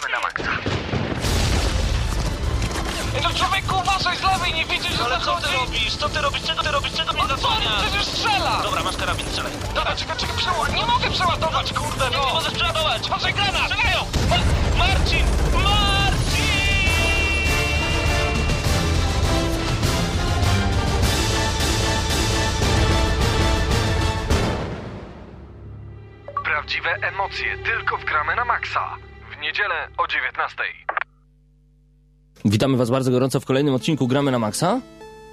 gramy na maksa. No człowieku, uważaj z lewej, nie widzisz, że Ale co zachodzi? ty robisz? Co ty robisz? Czego ty robisz? Czego mnie No co, zasłaniasz? przecież strzela! Dobra, masz karabin, strzelaj. Dobra, czekaj, czekaj, przeładować. Nie mogę przeładować, kurde, Nie, nie no! możesz przeładować! Patrzaj, granat! Strzelają! Ma Marcin! Marcin! Prawdziwe emocje tylko w gramy na maksa. Niedzielę o 19. Witamy Was bardzo gorąco w kolejnym odcinku Gramy na Maxa.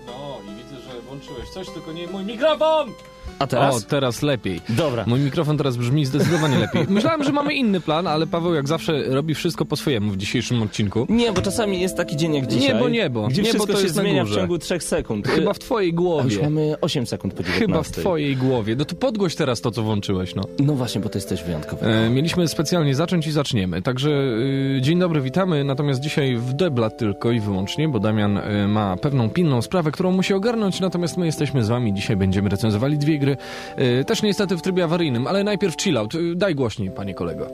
No i widzę, że włączyłeś coś, tylko nie mój mikrofon! A teraz? O, teraz lepiej. Dobra. Mój mikrofon teraz brzmi zdecydowanie lepiej. Myślałem, że mamy inny plan, ale Paweł jak zawsze robi wszystko po swojemu w dzisiejszym odcinku. Nie, bo czasami jest taki dzień jak dzisiaj. Niebo, niebo. Gdzie Niebo wszystko to się jest zmienia w ciągu 3 sekund. Chyba w twojej A już głowie. mamy 8 sekund po 19. Chyba w twojej głowie. No to podgłoś teraz to, co włączyłeś, no. No właśnie, bo to jest coś wyjątkowego. E, mieliśmy specjalnie zacząć i zaczniemy. Także y, dzień dobry, witamy. Natomiast dzisiaj w debla tylko i wyłącznie, bo Damian y, ma pewną pilną sprawę, którą musi ogarnąć. Natomiast my jesteśmy z wami. Dzisiaj będziemy recenzowali dwie gry. Y, też niestety w trybie awaryjnym, ale najpierw chill out. Y, daj głośniej, panie kolego.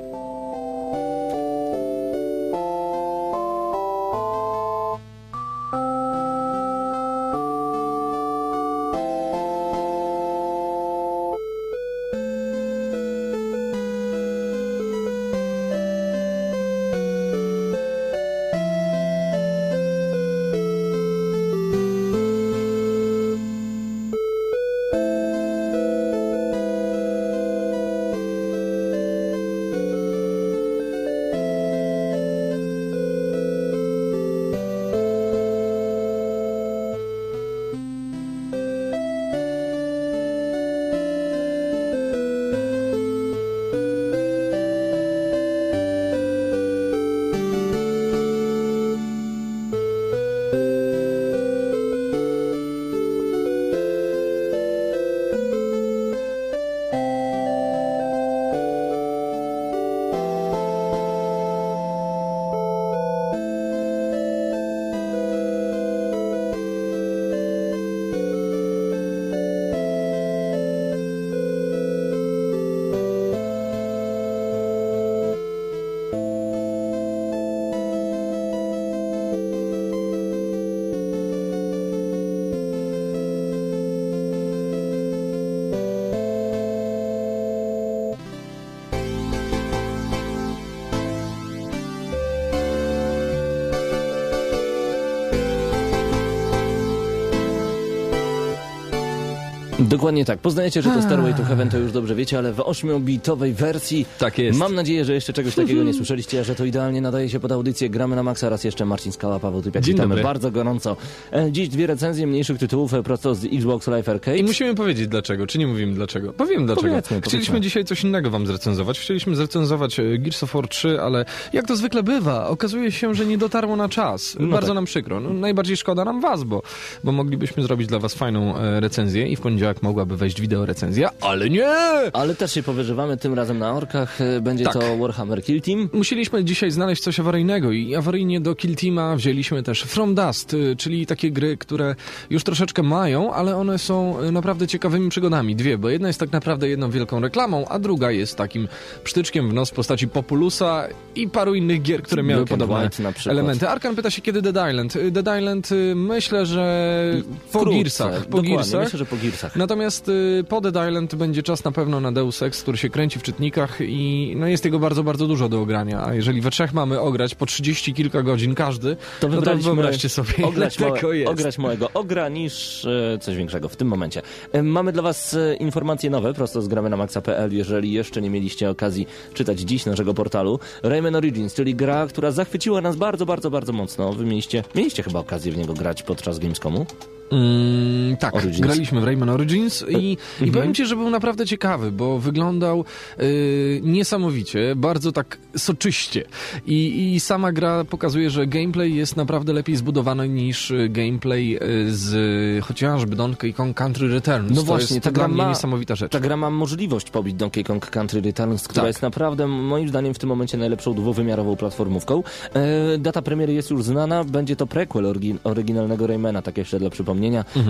Dokładnie tak. Poznajecie, że to Stairway to Heaven to już dobrze wiecie, ale w 8-bitowej wersji. Tak jest. Mam nadzieję, że jeszcze czegoś takiego nie słyszeliście, a że to idealnie nadaje się pod audycję. Gramy na maksa. Raz jeszcze Marcin Skała, Paweł Typiak. Dzień Witamy dobry. bardzo gorąco. E, Dziś dwie recenzje mniejszych tytułów e, prosto z Xbox Live Arcade. I musimy powiedzieć dlaczego, czy nie mówimy dlaczego? Powiem dlaczego. Powiedzmy, Chcieliśmy powiedzmy. dzisiaj coś innego wam zrecenzować. Chcieliśmy zrecenzować e, Gears of War 3, ale jak to zwykle bywa, okazuje się, że nie dotarło na czas. No Bardzo tak. nam przykro. No, najbardziej szkoda nam was, bo, bo moglibyśmy zrobić dla was fajną recenzję i w poniedziałek mogłaby wejść wideo recenzja, ale nie! Ale też się powyżywamy tym razem na orkach. E, Będzie Tak. to Warhammer Kill Team. Musieliśmy dzisiaj znaleźć coś awaryjnego i awaryjnie do Kill Teama wzięliśmy też From Dust, y, czyli takie gry, które już troszeczkę mają, ale one są y, naprawdę ciekawymi przygodami. Dwie, bo jedna jest tak naprawdę jedną wielką reklamą, a druga jest takim psztyczkiem w nos w postaci Populusa i paru innych gier, które miały Black podobne elementy. Arkan pyta się, kiedy Dead Island. Dead Island myślę, że po Wkrótce. Gearsach. Po Gearsach. Myślę, że po Gearsach. Natomiast y, po Dead Island będzie czas na pewno na Deus Ex, który się kręci w czytnikach i no jest jego bardzo, bardzo dużo do ogrania. A jeżeli we trzech mamy ograć po 30 kilka godzin każdy, To no to wyobraźcie sobie, ile ograć, tego małe, jest. ograć małego ogra niż e, coś większego w tym momencie. E, mamy dla Was e, informacje nowe prosto z gramy na maxa.pl, jeżeli jeszcze nie mieliście okazji czytać dziś naszego portalu. Rayman Origins, czyli gra, która zachwyciła nas bardzo, bardzo, bardzo mocno. Wy mieliście, mieliście chyba okazję w niego grać podczas Gamescomu. Mm, tak, Origins. graliśmy w Rayman Origins i, i powiem ci, że był naprawdę ciekawy, bo wyglądał y, niesamowicie, bardzo tak soczyście I, i sama gra pokazuje, że gameplay jest naprawdę lepiej zbudowany niż gameplay y, z y, chociażby Donkey Kong Country Returns. No to właśnie, jest ta dla gra mnie ma- niesamowita rzecz. Ta gra ma możliwość pobić Donkey Kong Country Returns, która Tak. jest naprawdę moim zdaniem w tym momencie najlepszą dwuwymiarową platformówką. E, data premiery jest już znana, będzie to prequel oryginalnego Raymana, tak jeszcze dla przypomnienia.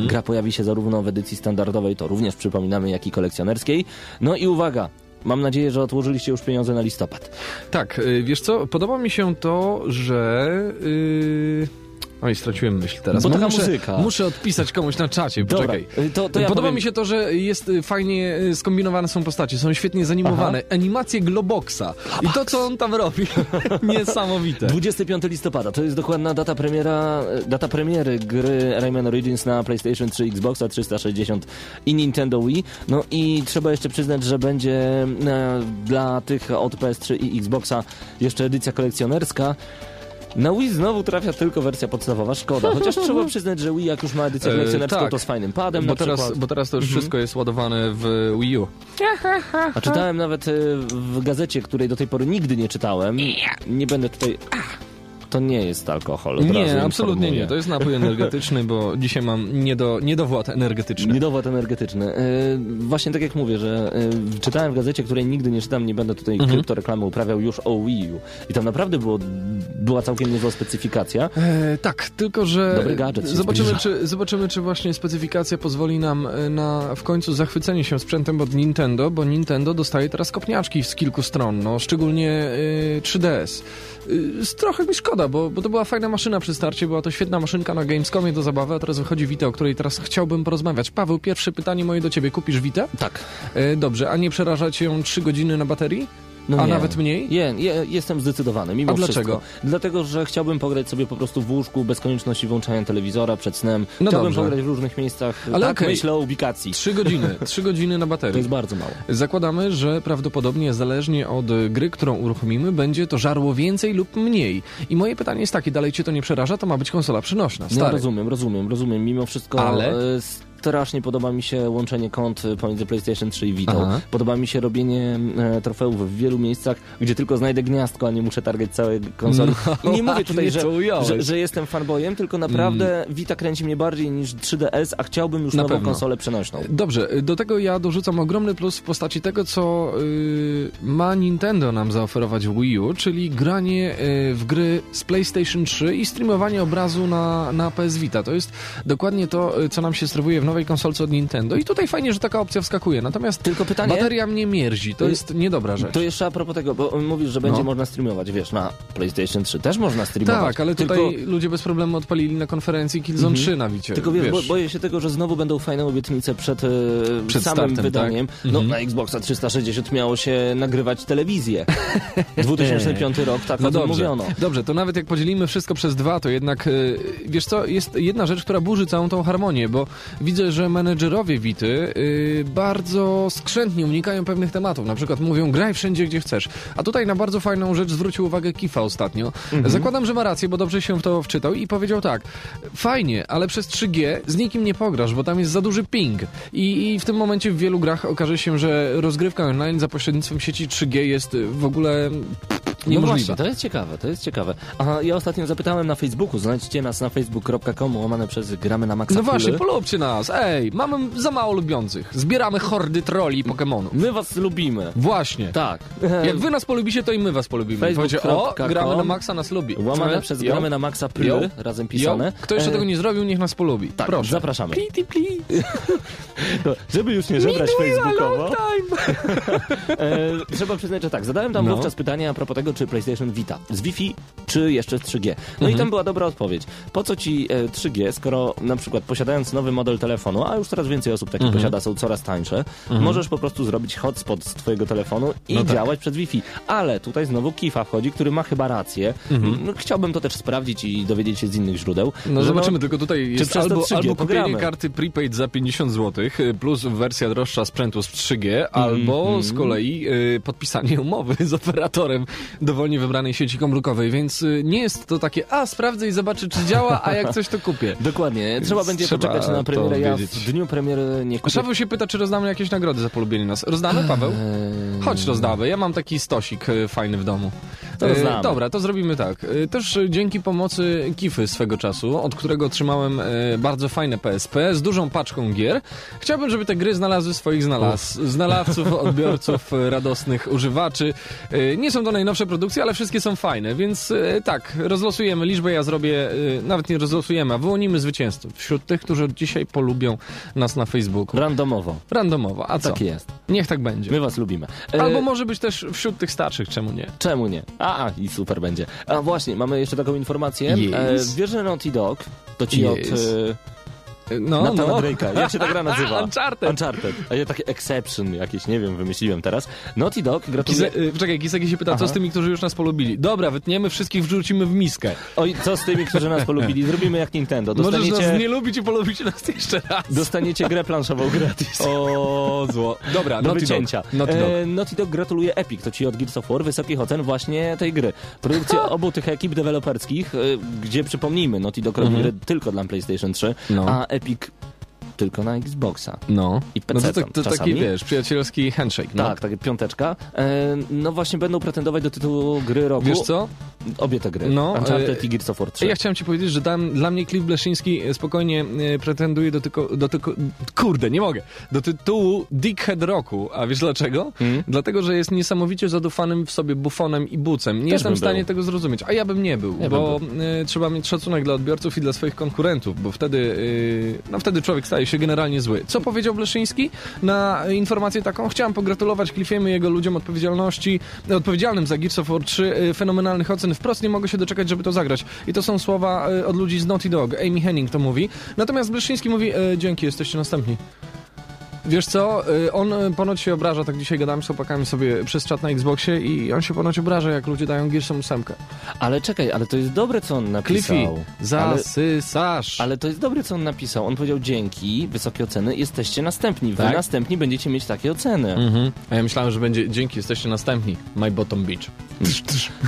Gra pojawi się zarówno w edycji standardowej, to również przypominamy, jak i kolekcjonerskiej. No i uwaga, mam nadzieję, że odłożyliście już pieniądze na listopad. Tak, y, wiesz co, podoba mi się to, że... Yy... Oj, straciłem myśl teraz. Bo taka muszę, muzyka. muszę odpisać komuś na czacie, poczekaj. y, to, to ja Podoba powiem... mi się to, że jest y, fajnie y, skombinowane są postacie, są świetnie zanimowane. Animacje Globoxa. I to, co on tam robi, niesamowite. 25 listopada to jest dokładna data premiera, data premiery gry Rayman Origins na PlayStation 3, Xboxa 360 i Nintendo Wii. No i trzeba jeszcze przyznać, że będzie dla tych od PS3 i Xboxa jeszcze edycja kolekcjonerska. Na Wii znowu trafia tylko wersja podstawowa, szkoda. Chociaż trzeba przyznać, że Wii jak już ma edycję E, kolekcjonerską, tak. to z fajnym padem Bo teraz, przykład. bo teraz to już wszystko jest ładowane w Wii U. A czytałem nawet e, w gazecie, której do tej pory nigdy nie czytałem. Nie będę tutaj... To nie jest alkohol. Nie, absolutnie informuję. nie. To jest napój energetyczny, bo dzisiaj mam niedo, niedowład energetyczny. Niedowład energetyczny. E, właśnie tak jak mówię, że e, czytałem w gazecie, której nigdy nie czytam, nie będę tutaj Mhm. kryptoreklamy uprawiał już o Wii U. I tam naprawdę było, była całkiem niezła specyfikacja. E, tak, tylko że Dobry gadżet zobaczymy czy, zobaczymy, czy właśnie specyfikacja pozwoli nam e, na w końcu zachwycenie się sprzętem od Nintendo, bo Nintendo dostaje teraz kopniaczki z kilku stron, no szczególnie e, 3DS. Z trochę mi szkoda, bo, bo to była fajna maszyna przy starcie, była to świetna maszynka na Gamescomie do zabawy, a teraz wychodzi Vita, o której teraz chciałbym porozmawiać. Paweł, pierwsze pytanie moje do ciebie. Kupisz Vita? Tak. E, dobrze, a nie przeraża cię ją 3 godziny na baterii? No a nie. nawet mniej? Je, jestem zdecydowany, mimo A wszystko. dlaczego? Dlatego, że chciałbym pograć sobie po prostu w łóżku bez konieczności włączania telewizora przed snem. No chciałbym dobrze. pograć w różnych miejscach. Ale tak okej. myślę o ubikacji. 3 godziny, 3 godziny na To baterii. jest bardzo mało. Zakładamy, że prawdopodobnie zależnie od y, gry, którą uruchomimy, będzie to żarło więcej lub mniej. I moje pytanie jest takie, dalej cię to nie przeraża, to ma być konsola przynośna. No, Stary. rozumiem, rozumiem, rozumiem. Mimo wszystko Ale? e, strasznie podoba mi się łączenie kont pomiędzy PlayStation 3 i Vita. Podoba mi się robienie e, trofeów w wielu miejscach, gdzie tylko znajdę gniazdko, a nie muszę targać całej konsoli. No, I nie mówię tutaj, że. Mm. że, że jestem fanboyem, tylko naprawdę Vita kręci mnie bardziej niż 3DS, a chciałbym już Na nową pewno. konsolę przenośną. Dobrze, do tego ja dorzucam ogromny plus w postaci tego, co y, ma Nintendo nam zaoferować w Wii U, czyli granie y, w gry z PlayStation 3 i streamowanie obrazu na, na PS Vita. To jest dokładnie to, y, co nam się steruje w nowej konsolce od Nintendo i tutaj fajnie, że taka opcja wskakuje. Natomiast Tylko pytanie... bateria mnie mierzi, to Y, jest niedobra rzecz. To jeszcze a propos tego, bo mówisz, że będzie No. można streamować, wiesz, na PlayStation 3 też można streamować. Tak, ale tutaj Tylko... ludzie bez problemu odpalili na konferencji Killzone 3 na Wicie. Tylko wiesz, Bo, boję się tego, że znowu będą fajne obietnice przed, e, Przed samym startem, wydaniem. tak? No, Mhm. na Xboxa 360 miało się nagrywać telewizję. 2005 rok, tak No dobrze, mówiono. dobrze, to nawet jak podzielimy wszystko przez dwa, to jednak, y, wiesz co, jest jedna rzecz, która burzy całą tą harmonię, bo widzę, że menedżerowie Wity y, bardzo skrzętnie unikają pewnych tematów, na przykład mówią graj wszędzie, gdzie chcesz, a tutaj na bardzo fajną rzecz zwrócił uwagę Kifa ostatnio. Mhm. Zakładam, że ma rację, bo dobrze się w to wczytał i powiedział tak, fajnie, ale przez 3G z nikim nie pograsz, bo tam jest za duży ping i, i w tym momencie w wielu grach okaże się, że rozgrywka online za pośrednictwem sieci 3G jest w ogóle No niemożliwa. właśnie, to jest ciekawe, to jest ciekawe. A ja ostatnio zapytałem na Facebooku, znajdźcie nas na facebook.com łamane przez gramy na Maxa No właśnie, polubcie nas. Ej, mamy za mało lubiących. Zbieramy hordy troli i Pokemonów. My was lubimy. Właśnie. Tak. Jak wy nas polubicie, to i my was polubimy. Powiecie, o, gramy na Maxa, nas lubi. Łamane przez gramy na Jo? Pily, razem pisane. Jo? Kto jeszcze E, tego nie zrobił, niech nas polubi. Tak, Proszę. zapraszamy. Pretty please. Żeby już nie żebrać facebookowo. long time. E, trzeba przyznać, że tak, zadałem tam No. wówczas pytanie a propos tego, czy PlayStation Vita z Wi-Fi, czy jeszcze z 3G. No Mhm. i tam była dobra odpowiedź. Po co ci e, 3G, skoro na przykład posiadając nowy model telefonu, a już coraz więcej osób taki Mhm. posiada, są coraz tańsze, możesz po prostu zrobić hotspot z twojego telefonu i No tak. działać przez Wi-Fi. Ale tutaj znowu Kifa wchodzi, który ma chyba rację. No, chciałbym to też sprawdzić i dowiedzieć się z innych źródeł. No że zobaczymy, tylko tutaj jest albo, 3G albo kupienie karty prepaid za 50 zł plus wersja droższa sprzętu z 3G, albo Mhm. z kolei y, podpisanie umowy z operatorem dowolnie wybranej sieci komórkowej, więc y, nie jest to takie, a sprawdzę i zobaczę czy działa, a jak coś to kupię. Dokładnie. Trzeba będzie Trzeba poczekać na premierę. Ja wiedzieć. w dniu premiery nie kupię. Szafu się pyta, czy rozdamy jakieś nagrody za polubienie nas. Rozdamy, Paweł? Eee, Chodź rozdamy. Ja mam taki stosik e, fajny w domu. To E, rozdamy. Dobra, to zrobimy tak. E, Też dzięki pomocy Kify swego czasu, od którego otrzymałem bardzo fajne PSP z dużą paczką gier, chciałbym, żeby te gry znalazły swoich znalaz... znalaz... wykonawców, odbiorców, radosnych używaczy. Nie są to najnowsze produkcje, ale wszystkie są fajne, więc tak, rozlosujemy liczbę, ja zrobię, nawet nie rozlosujemy, a wyłonimy zwycięzców wśród tych, którzy dzisiaj polubią nas na Facebooku. Randomowo. Randomowo, a co? Tak jest. Niech tak będzie. My was lubimy. E, Albo może być też wśród tych starszych, czemu nie? Czemu nie? A, a, i super będzie. A właśnie, mamy jeszcze taką informację. Yes. E, wiesz, że Naughty Dog to ci od Yes. e, No, Nathana no. Drake'a. Jak się ta gra nazywa? Uncharted. Uncharted. A ja takie exception jakieś, nie wiem, wymyśliłem teraz. Naughty Dog gratuluje... Kise, y, poczekaj, Kiseki się pyta, co Aha. z tymi, którzy już nas polubili? Dobra, wytniemy wszystkich, wrzucimy w miskę. Oj, co z tymi, którzy nas polubili? Zrobimy jak Nintendo. Możesz Dostaniecie, nas nie lubić i polubić nas jeszcze raz. dostaniecie grę planszową gratis. O, zło. Dobra, Do Naughty wycięcia. Dog. Naughty Dog. E, Naughty Dog gratuluje Epic, to ci od Gears of War, wysokich ocen właśnie tej gry. Produkcja obu tych ekip deweloperskich, e, gdzie przypomnijmy, Naughty Dog robi gry tylko dla PlayStation 3, Mhm. No. a Epic tylko na Xboxa. No. I no to, to, to taki, wiesz, przyjacielski handshake, no. Tak, takie piąteczka. E, no właśnie będą pretendować do tytułu gry roku. Wiesz co? Obie te gry. No, Uncharted e, i Gears of War 3. Ja chciałem ci powiedzieć, że tam, dla mnie Cliff Bleszyński e, spokojnie e, pretenduje do tylko, do tylko, kurde, nie mogę, do tytułu Dickhead Roku. A wiesz dlaczego? Hmm? Dlatego, że jest niesamowicie zadufanym w sobie bufonem i bucem. Nie jestem bym w stanie był. tego zrozumieć. A ja bym nie był, Ja bo bym e, trzeba mieć szacunek dla odbiorców i dla swoich konkurentów, bo wtedy, no wtedy człowiek staje się generalnie zły. Co powiedział Bleszyński na informację taką? Chciałem pogratulować Cliffiemu i jego ludziom odpowiedzialności, odpowiedzialnym za Gears of War 3 e, fenomenalnych ocen. Wprost nie mogę się doczekać, żeby to zagrać. I to są słowa e, od ludzi z Naughty Dog. Amy Henning to mówi. Natomiast Bleszyński mówi, e, dzięki, jesteście następni. Wiesz co, y, on y, ponoć się obraża, tak dzisiaj gadałem z chłopakami sobie przez czat na Xboxie i on się ponoć obraża, jak ludzie dają Gearsom 8. Ale czekaj, ale to jest dobre, co on napisał. Cliffy, Ale, zasysasz. ale to jest dobre, co on napisał. On powiedział, dzięki, wysokie oceny, jesteście następni. Wy Tak? następni będziecie mieć takie oceny. Mhm. A ja myślałem, że będzie, dzięki, jesteście następni. My bottom beach.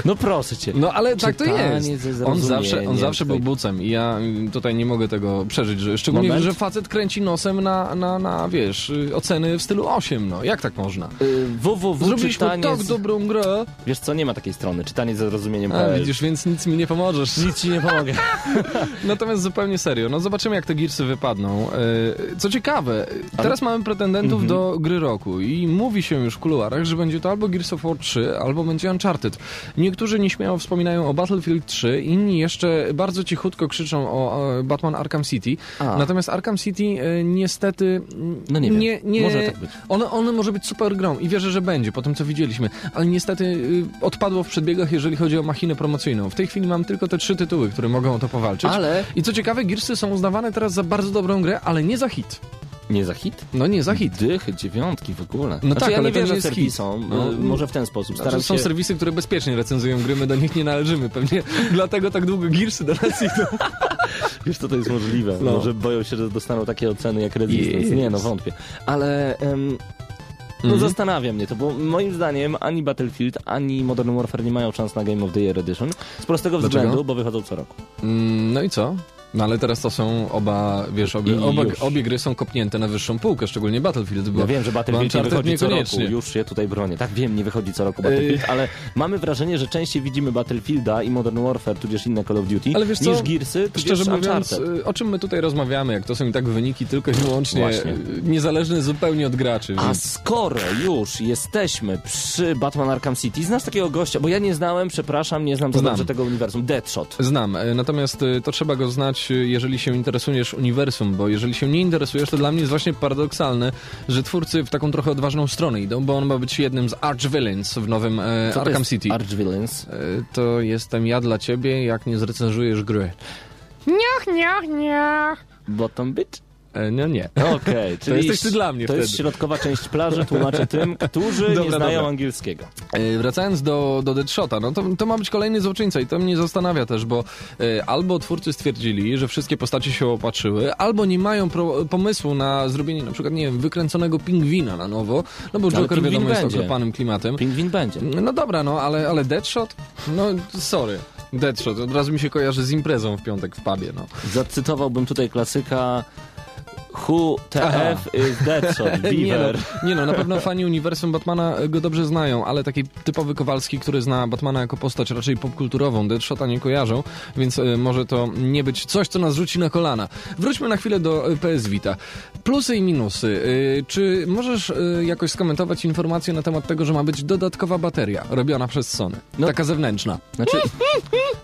No proszę cię. No ale tak to jest. On zawsze, on zawsze był bucem i ja y, tutaj nie mogę tego przeżyć, że szczególnie, Moment. że facet kręci nosem na, na, na wiesz, y, oceny w stylu 8, no. Jak tak można? Y, www Zrobiliśmy czytanie tak z... dobrą grę. Wiesz co, nie ma takiej strony. Czytanie ze zrozumieniem. A, widzisz, więc nic mi nie pomożesz. Nic ci nie pomogę. Natomiast zupełnie serio, no zobaczymy jak te Gearsy wypadną. E, Co ciekawe, teraz mamy pretendentów do gry roku i mówi się już w kuluarach, że będzie to albo Gears of War 3, albo będzie Uncharted. Niektórzy nieśmiało wspominają o Battlefield 3, inni jeszcze bardzo cichutko krzyczą o Batman Arkham City. A. Natomiast Arkham City e, niestety No nie wiem. nie, nie, Może tak być. Ono, ono może być super grą i wierzę, że będzie po tym, co widzieliśmy, ale niestety y, odpadło w przedbiegach, jeżeli chodzi o machinę promocyjną. W tej chwili mam tylko te trzy tytuły, które mogą o to powalczyć. Ale I co ciekawe, Gearsy są uznawane teraz za bardzo dobrą grę, ale nie za hit. Nie za hit? No nie za hit. Dychy, dziewiątki w ogóle. No znaczy, tak, ja ale nie to nie wierzę jest serwisom. hit. No. y, może w ten sposób. Staram Znaczy, są się... serwisy, które bezpiecznie recenzują gry, my do nich nie należymy. Pewnie dlatego tak długo Gearsy do nas idą. Wiesz co, to jest możliwe. No. Może boją się, że dostaną takie oceny jak Resistance. Yes. Nie, no wątpię. Ale... em, no Mhm. zastanawia mnie to, bo moim zdaniem ani Battlefield, ani Modern Warfare nie mają szans na Game of the Year Edition. Z prostego Dlaczego? względu, bo wychodzą co roku. Mm, No i co? No ale teraz to są oba, wiesz, obie, oba, obie gry są kopnięte na wyższą półkę, szczególnie Battlefield. Bo Ja wiem, że Battlefield nie wychodzi co roku, już się tutaj bronię. Tak wiem, nie wychodzi co roku Battlefield, ale mamy wrażenie, że częściej widzimy Battlefielda i Modern Warfare, tudzież inne Call of Duty, Ale wiesz co? niż Gearsy, tudzież Szczerze mówiąc, Uncharted. y, o czym my tutaj rozmawiamy, jak to są i tak wyniki tylko i wyłącznie Właśnie. y, niezależne zupełnie od graczy. A Więc... skoro już jesteśmy przy Batman Arkham City, znasz takiego gościa, bo ja nie znałem, przepraszam, nie znam Znam. dobrze tego uniwersum, Deadshot. Znam, y, natomiast to trzeba go znać, y, jeżeli się interesujesz uniwersum, bo jeżeli się nie interesujesz, to dla mnie jest właśnie paradoksalne, że twórcy w taką trochę odważną stronę idą, bo on ma być jednym z arch-villains w nowym e, Co to Arkham jest City. Archvillains. E, to jestem ja dla ciebie, jak nie zrecenzujesz gry. Niach, niach, niach. Bottom bitch? E, no nie. Okej, czyli jesteś ty dla mnie To jest wtedy. środkowa część plaży, tłumaczę tym, którzy nie Dobra, znają dobra. angielskiego. E, Wracając do, do Deadshota, no to, to ma być kolejny złoczyńca i to mnie zastanawia też, bo e, albo twórcy stwierdzili, że wszystkie postacie się opatrzyły, albo nie mają pro, pomysłu na zrobienie na przykład, nie wiem, wykręconego pingwina na nowo, no bo Ale Joker pingwin wiadomo jest będzie. oklepanym klimatem. Pingwin będzie. No dobra, no ale, ale Deadshot? No sorry. Deadshot, od razu mi się kojarzy z imprezą w piątek w pubie, no. Zacytowałbym tutaj klasyka Who TF is Deadshot, Nie no, Beaver. nie no, na pewno fani uniwersum Batmana go dobrze znają, ale taki typowy Kowalski, który zna Batmana jako postać raczej popkulturową, Deadshota nie kojarzą, więc e, może to nie być coś, co nas rzuci na kolana. Wróćmy na chwilę do e, PS Vita. Plusy i minusy. E, Czy możesz e, jakoś skomentować informację na temat tego, że ma być dodatkowa bateria robiona przez Sony? No. Taka zewnętrzna. Znaczy,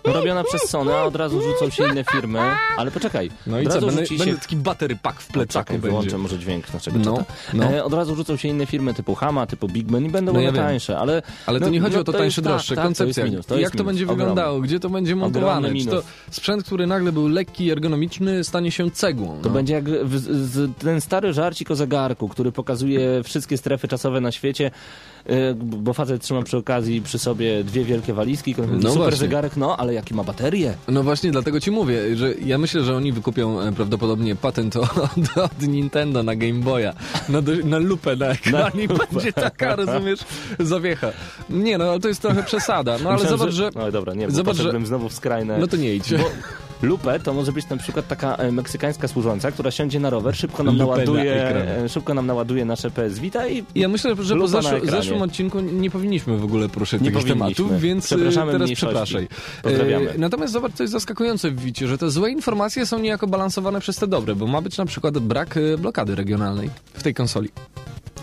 robiona przez Sony, a od razu rzucą się inne firmy. Ale poczekaj, No i co, będę, się... będę taki battery pack w plecaku Czekaj, będzie. wyłączę może dźwięk naszego No, no. E, od razu rzucą się inne firmy typu Hama, typu Bigman i będą No one ja tańsze, ale... Ale to no, nie chodzi no o to jest- tańsze, droższe. tak, tak, to Koncepcja. jest minus, to Jak jest to będzie ogromny. wyglądało? Gdzie to będzie montowane? Czy to sprzęt, który nagle był lekki, ergonomiczny, stanie się cegłą? To no. będzie jak ten stary żarcik o zegarku, który pokazuje wszystkie strefy czasowe na świecie, e, bo facet trzyma przy okazji przy sobie dwie wielkie walizki, No super właśnie. zegarek, no ale jaki ma baterię? No właśnie, dlatego ci mówię, że ja myślę, że oni wykupią e, prawdopodobnie patent od, od Nintendo na Game Boya, na, do, na lupę na ekranie i będzie taka, rozumiesz, zawiecha. Nie no, to jest trochę przesada. No ale Myślałem, zobacz, że... No dobra, nie, bo zobacz, że- znowu w skrajne... No to nie idź. Bo lupę to może być na przykład taka e, meksykańska służąca, która siądzie na rower, szybko nam Lupę na naładuje, ekran. e, szybko nam naładuje nasze PS Vita i Ja myślę, że po na ekranie. zeszłym odcinku nie powinniśmy w ogóle poruszać Nie powinniśmy. tematów, więc e, teraz przepraszaj. Pozdrawiamy. E, Natomiast zobacz, co jest zaskakujące w Wicie, że te złe informacje są niejako balansowane przez te dobre, bo ma być na przykład brak blokady regionalnej w tej konsoli.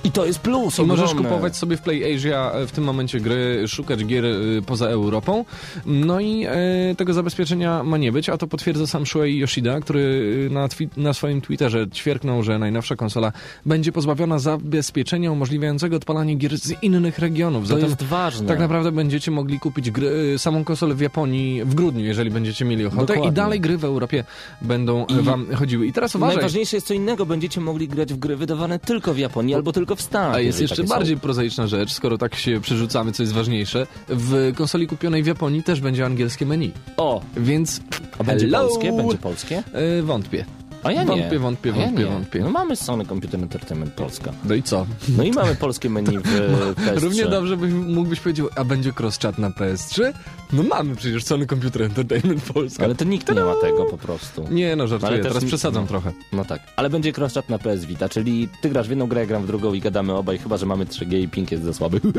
I to jest plus I możesz ogromny. kupować sobie w Play Asia e, w tym momencie gry, szukać gier e, poza Europą. No i e, tego zabezpieczenia ma nie być, a to potwierdza sam Shuei Yoshida, który e, na, na swoim Twitterze ćwierknął, że najnowsza konsola będzie pozbawiona zabezpieczenia umożliwiającego odpalanie gier z innych regionów. To Zatem jest ważne. tak naprawdę będziecie mogli kupić gry, samą konsolę w Japonii w grudniu, jeżeli będziecie mieli ochotę Dokładnie. i dalej gry w Europie będą I wam chodziły. I teraz uważaj. Najważniejsze jest co innego, będziecie mogli grać w gry wydawane tylko w Japonii albo tylko w Stanach. A jest jeszcze bardziej są. prozaiczna rzecz, skoro tak się przerzucamy, co jest ważniejsze. W konsoli kupionej w Japonii też będzie angielskie menu. O, Więc. a będzie hello! polskie? Będzie polskie? E, wątpię. A ja nie. Wątpię, wątpię, ja wątpię, nie. wątpię. No mamy Sony Computer Entertainment Polska. No i co? No i mamy polskie menu w PS3. Równie dobrze byś, mógłbyś powiedzieć, a będzie cross-chat na PS3? No mamy przecież Sony Computer Entertainment Polska. Ale to nikt nie ma tego po prostu. Nie no, żartuję, Ale teraz przesadzam trochę. No tak. Ale będzie crosschat na PS Vita, czyli ty grasz w jedną grę, ja gram w drugą i gadamy obaj, chyba że mamy 3G i ping jest za słaby.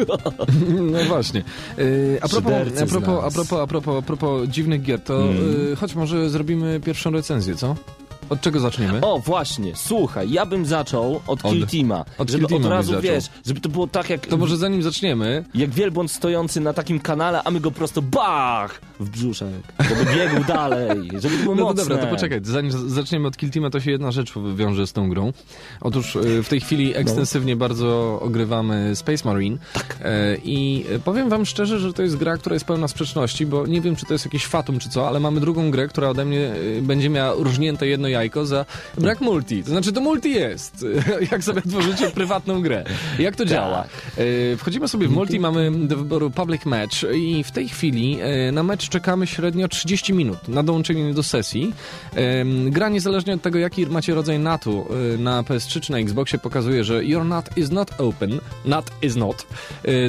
No właśnie. E, a, propos, a, propos, a, propos, a, propos, a propos dziwnych gier, to Mm. e, choć może zrobimy pierwszą recenzję, co? Od czego zaczniemy? O, właśnie, słuchaj, ja bym zaczął od, Od- Kill Teama. od żeby Kill Teama od razu, wiesz, żeby to było tak jak, To może zanim zaczniemy, jak wielbłąd stojący na takim kanale, a my go prosto bach w brzuszek, żeby biegł dalej, żeby było No mocne. dobra, to poczekaj, zanim zaczniemy od Kill Teama, to się jedna rzecz wiąże z tą grą. Otóż e, w tej chwili ekstensywnie bardzo ogrywamy Space Marine tak. i e, powiem wam szczerze, że to jest gra, która jest pełna sprzeczności, bo nie wiem, czy to jest jakiś fatum, czy co, ale mamy drugą grę, która ode mnie e, będzie miała różnięte jedno jajko za brak multi. To znaczy, to multi jest, jak sobie tworzycie prywatną grę. Jak to działa? E, Wchodzimy sobie w multi, mamy do wyboru public match i w tej chwili e, na mecz czekamy średnio 30 minut na dołączenie do sesji. Gra niezależnie od tego, jaki macie rodzaj NATu e, na PS3 czy na Xboxie pokazuje, że your NAT is not open, NAT is not.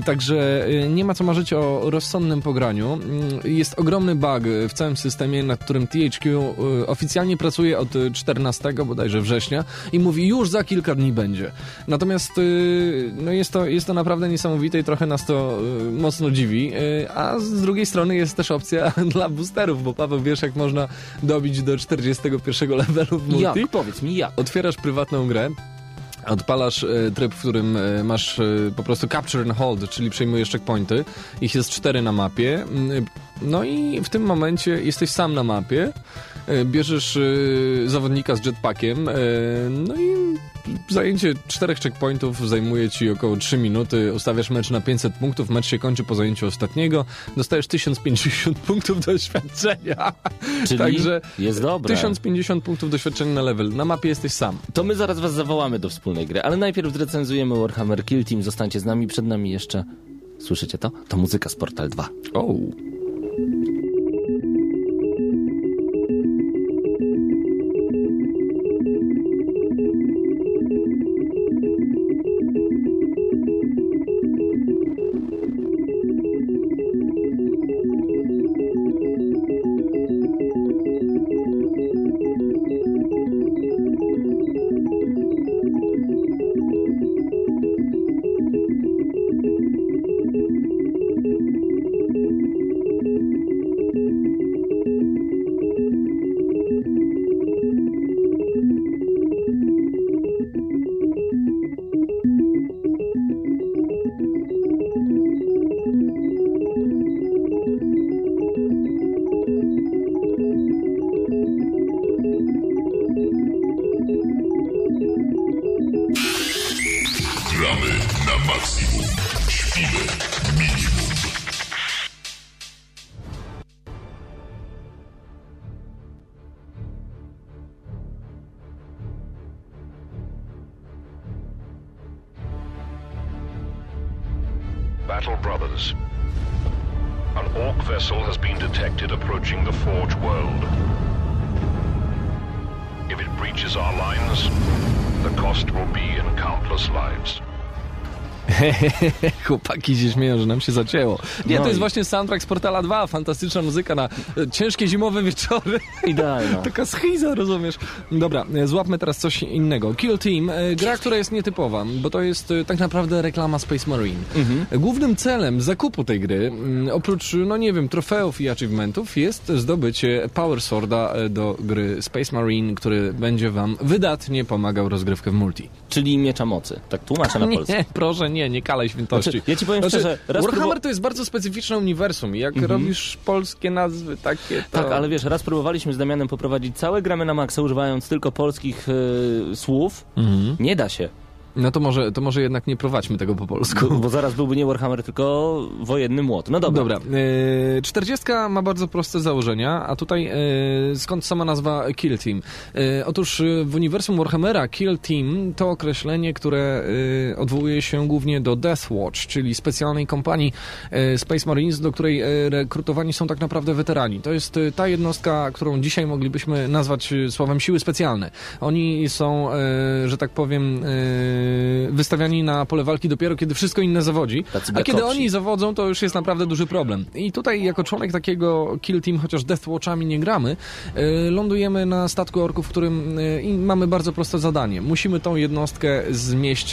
Także nie ma co marzyć o rozsądnym pograniu. Mm, Jest ogromny bug w całym systemie, nad którym THQ oficjalnie pracuje od 14 bodajże września i mówi już za kilka dni będzie. Natomiast y, no jest, to, jest to naprawdę niesamowite i trochę nas to y, mocno dziwi. Y, A z drugiej strony jest też opcja dla boosterów, bo Paweł wiesz jak można dobić do 41 levelu w multi. Jak? Powiedz mi, jak? Otwierasz prywatną grę. Odpalasz tryb, w którym masz po prostu capture and hold, czyli przejmujesz checkpointy. Ich jest cztery na mapie. Mm, No i w tym momencie jesteś sam na mapie. E, Bierzesz e, zawodnika z jetpackiem. e, No i zajęcie czterech checkpointów zajmuje ci około 3 minuty. Ustawiasz mecz na 500 punktów. Mecz się kończy po zajęciu ostatniego. Dostajesz 1050 punktów doświadczenia. Czyli Także jest dobre. 1050 punktów doświadczenia na level. Na mapie jesteś sam. To my zaraz was zawołamy do wspólnej gry, ale najpierw zrecenzujemy Warhammer Kill Team. Zostańcie z nami, przed nami jeszcze... Słyszycie to? To muzyka z Portal 2. O. vessel has been detected approaching the Forge world. If it breaches our lines, the cost will be in countless lives. Chłopaki się śmieją, że nam się zacięło. Nie, No to jest i- właśnie soundtrack z Portala 2. Fantastyczna muzyka na ciężkie zimowe wieczory. Idealna. Taka schiza, rozumiesz? Dobra, e, złapmy teraz coś innego. Kill Team, e, gra, która jest nietypowa, bo to jest e, tak naprawdę reklama Space Marine. Mhm. Głównym celem zakupu tej gry, mm, oprócz, no nie wiem, trofeów i achievementów, jest zdobycie Power Sworda do gry Space Marine, który będzie wam wydatnie pomagał rozgrywkę w multi. Czyli miecza mocy. Tak tłumaczę na polski. Nie, proszę, nie, nie kalej świętości. Znaczy, ja ci powiem szczerze, raz Warhammer próbu- to jest bardzo specyficzne uniwersum jak robisz polskie nazwy takie, to... Tak, ale wiesz, raz próbowaliśmy z Damianem poprowadzić całe gramy na maksa, używając tylko polskich e, słów. Nie da się, No to może, to może jednak nie prowadźmy tego po polsku. bo, bo zaraz byłby nie Warhammer, tylko wojenny młot. No dobra. Dobra, e, 40 ma bardzo proste założenia, a tutaj e, skąd sama nazwa Kill Team? E, otóż e, w uniwersum Warhammera Kill Team to określenie, które e, odwołuje się głównie do Death Watch, czyli specjalnej kompanii e, Space Marines, do której e, rekrutowani są tak naprawdę weterani. To jest e, ta jednostka, którą dzisiaj moglibyśmy nazwać e, słowem siły specjalne. Oni są, e, że tak powiem, e, wystawiani na pole walki dopiero, kiedy wszystko inne zawodzi. A kiedy oni zawodzą, to już jest naprawdę duży problem. I tutaj jako członek takiego Kill Team, chociaż Deathwatchami nie gramy, e, lądujemy na statku orków, w którym i mamy bardzo proste zadanie. Musimy tą jednostkę zmieść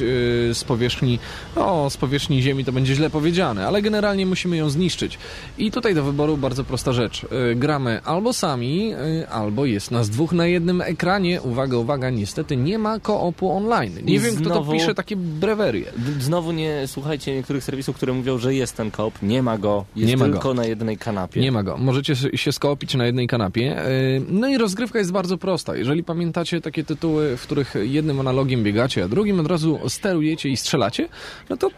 z powierzchni, no z powierzchni ziemi to będzie źle powiedziane, ale generalnie musimy ją zniszczyć. I tutaj do wyboru bardzo prosta rzecz. Gramy albo sami, albo jest nas dwóch na jednym ekranie. Uwaga, uwaga, niestety nie ma koopu online. Nie wiem, kto to znowu- pisze takie brewerie. Znowu nie słuchajcie niektórych serwisów, które mówią, że jest ten koop. Nie ma go. Jest Nie ma tylko go. na jednej kanapie. Nie ma go. Możecie się skopić na jednej kanapie. Yy, No i rozgrywka jest bardzo prosta. Jeżeli pamiętacie takie tytuły, w których jednym analogiem biegacie, a drugim od razu sterujecie i strzelacie, no to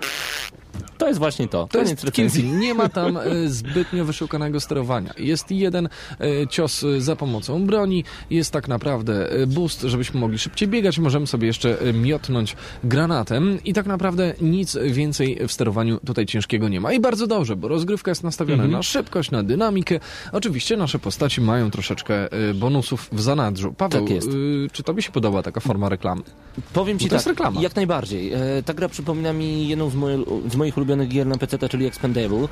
To jest właśnie to. to Koniec jest recenzji. Nie ma tam e, zbytnio wyszukanego sterowania. Jest jeden e, cios e, za pomocą broni, jest tak naprawdę boost, żebyśmy mogli szybciej biegać, możemy sobie jeszcze miotnąć granatem i tak naprawdę nic więcej w sterowaniu tutaj ciężkiego nie ma. I bardzo dobrze, bo rozgrywka jest nastawiona Mhm. na szybkość, na dynamikę. Oczywiście nasze postaci mają troszeczkę bonusów w zanadrzu. Paweł, Tak jest. czy tobie się podoba taka forma reklamy? Powiem ci Bo to tak, jest reklama. jak najbardziej. Ta gra przypomina mi jedną z, z moich ulubionych gier na PC, czyli Expendable,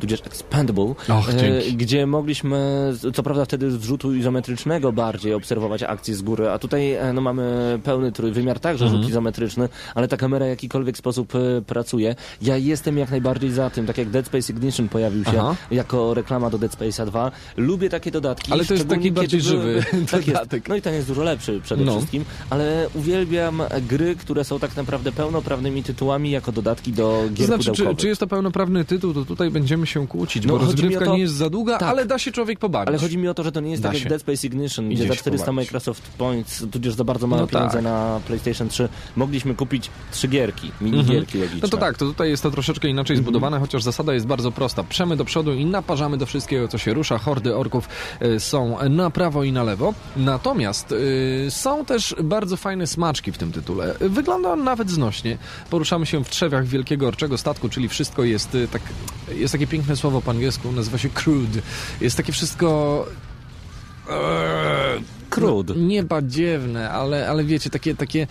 tudzież Expendable, Mhm. Och, e, gdzie mogliśmy, co prawda wtedy z wrzutu izometrycznego bardziej obserwować akcje z góry, a tutaj e, no, mamy pełny trójwymiar, także Mhm. rzut izometryczny, ale ta kamera w jakikolwiek sposób e, pracuje. Ja jestem jak najbardziej za tym, tak jak Dead Space Ignition pojawił się Aha. jako reklama do Dead Space'a 2. Lubię takie dodatki. Ale to jest taki bardziej kiedy żywy tak jest. dodatek. No i ten jest dużo lepszy przede No. wszystkim, ale uwielbiam gry, które są tak naprawdę pełnoprawnymi tytułami jako dodatki do gier znaczy, czy, czy jest to pełnoprawny tytuł, to tutaj będziemy się kłócić, No, bo rozgrywka to- nie jest za długa, Tak. ale da się człowiek pobawić. Ale chodzi mi o to, że to nie jest Da tak się. jak Dead Space Ignition, Idzie gdzie za się 400 pobawić. Microsoft Points, tudzież za bardzo małe No pieniądze tak. na PlayStation 3, mogliśmy kupić trzy gierki, minigierki logiczne. No to tak, to tutaj jest to troszeczkę inaczej zbudowane, chociaż zasada jest bardzo prosta. Przemy do przodu i naparzamy do wszystkiego, co się rusza. Hordy orków e, są na prawo i na lewo. Natomiast e, są też bardzo fajne smaczki w tym tytule. Wygląda on nawet znośnie. Poruszamy się w trzewiach wielkiego orczego statku, czyli wszystko jest e, tak... Jest takie piękne słowo po angielsku, nazywa się crude. Jest takie wszystko... No, nie badziewne, ale, ale wiecie, takie, takie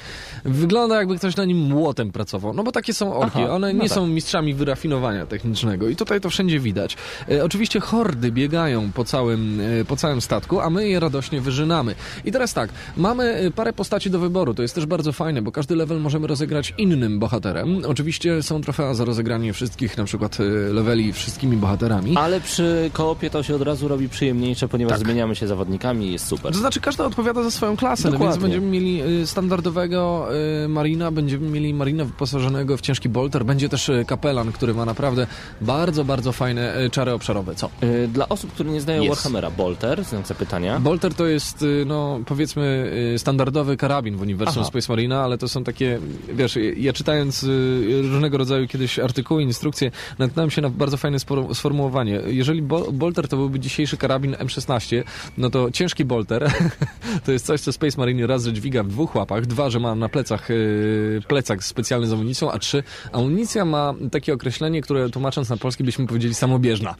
wygląda jakby ktoś na nim młotem pracował. No bo takie są orki. Aha, One no nie tak. są mistrzami wyrafinowania technicznego i tutaj to wszędzie widać. E, oczywiście hordy biegają po całym, e, po całym statku, a my je radośnie wyżynamy. I teraz tak, mamy e, parę postaci do wyboru. To jest też bardzo fajne, bo każdy level możemy rozegrać innym bohaterem. Oczywiście są trofea za rozegranie wszystkich na przykład e, leveli wszystkimi bohaterami. Ale przy koopie to się od razu robi przyjemniejsze, ponieważ zmieniamy się zawodnikami i jest super. To znaczy każda odpowiada za swoją klasę, no więc Dokładnie. będziemy mieli y, standardowego y, marina, będziemy mieli marina wyposażonego w ciężki bolter, będzie też y, kapelan, który ma naprawdę bardzo, bardzo fajne czary obszarowe. Co? Dla osób, które nie znają Jest. Warhammera, Bolter, znak zapytania. Bolter to jest, no powiedzmy, standardowy karabin w uniwersum Aha. Space Marina, ale to są takie, wiesz, ja czytając różnego rodzaju kiedyś artykuły, instrukcje, natknąłem się na bardzo fajne sformułowanie. Jeżeli bo- Bolter to byłby dzisiejszy karabin M16, no to ciężki Bolter To jest coś, co Space Marine raz, że dźwiga w dwóch łapach, dwa, że ma na plecach yy, plecak specjalny z amunicją, a trzy, amunicja ma takie określenie, które tłumacząc na polski byśmy powiedzieli samobieżna.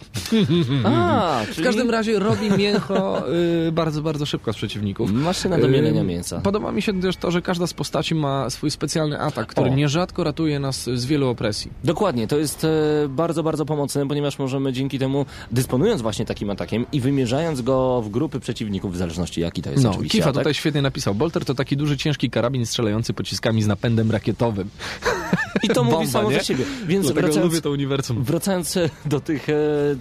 A, W każdym razie robi mięcho yy, bardzo, bardzo szybko z przeciwników. Maszyna do mielenia mięsa. Podoba mi się też to, że każda z postaci ma swój specjalny atak, który O. nierzadko ratuje nas z wielu opresji. Dokładnie, to jest e, bardzo, bardzo pomocne, ponieważ możemy dzięki temu, dysponując właśnie takim atakiem i wymierzając go w grupy przeciwników, w zależności jaki to jest No, oczywiście Kifa atak. tutaj świetnie napisał. Bolter to taki duży, ciężki karabin strzelający pociskami z napędem rakietowym. I to mówi Bomba, samo nie? za siebie. Więc Dlatego wracając, lubię to uniwersum. Wracając e, do tych e,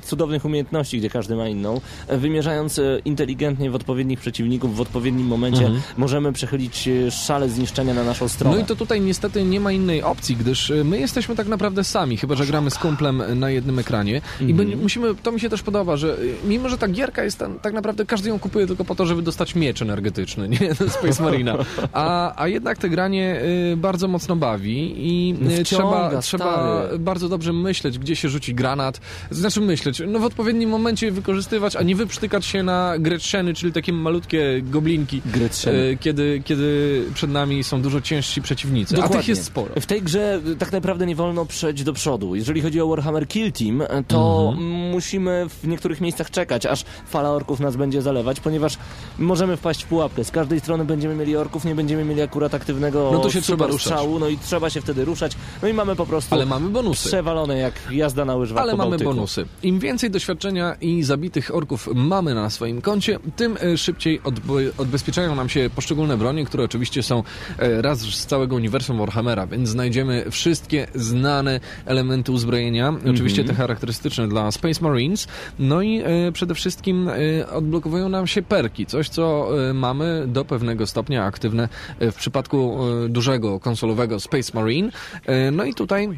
cudownych umiejętności, gdzie każdy ma inną, e, wymierzając e, inteligentnie w odpowiednich przeciwników w odpowiednim momencie, możemy przechylić e, szale zniszczenia na naszą stronę. No i to tutaj niestety nie ma innej opcji, gdyż y, my jesteśmy tak naprawdę sami, chyba że gramy z kumplem na jednym ekranie. I Mhm. będzie- musimy, to mi się też podoba, że y, mimo, że ta gierka jest tam, tak naprawdę każdy ją kupuje tylko po to, żeby dostać miecz energetyczny, nie? Space Marina. A, a jednak te granie y, bardzo mocno bawi i y, Wciąga, trzeba, trzeba bardzo dobrze myśleć, gdzie się rzuci granat. Znaczy myśleć, no w odpowiednim momencie wykorzystywać, a nie wyprztykać się na gretszeny, czyli takie malutkie goblinki, y, kiedy, kiedy przed nami są dużo ciężsi przeciwnicy. A tych Dokładnie. jest sporo. W tej grze y, tak naprawdę nie wolno przejść do przodu. Jeżeli chodzi o Warhammer Kill Team, y, to Mhm. musimy w niektórych miejscach czekać, aż fala orków nas będzie zalewać, ponieważ możemy wpaść w pułapkę. Z każdej strony będziemy mieli orków, nie będziemy mieli akurat aktywnego No to się trzeba ruszać. strzału, no i trzeba się wtedy ruszać. No i mamy po prostu Ale mamy bonusy. przewalone jak jazda na łyżwach Ale mamy Bałtyku. bonusy. Im więcej doświadczenia i zabitych orków mamy na swoim koncie, tym e, szybciej odb- odbezpieczają nam się poszczególne bronie, które oczywiście są e, raz z całego uniwersum Warhammera, więc znajdziemy wszystkie znane elementy uzbrojenia, oczywiście te charakterystyczne dla Space Marines, no i e, przede wszystkim odblokowują nam się perki, coś co e, mamy do pewnego stopnia aktywne e, w przypadku e, dużego konsolowego Space Marine. No i tutaj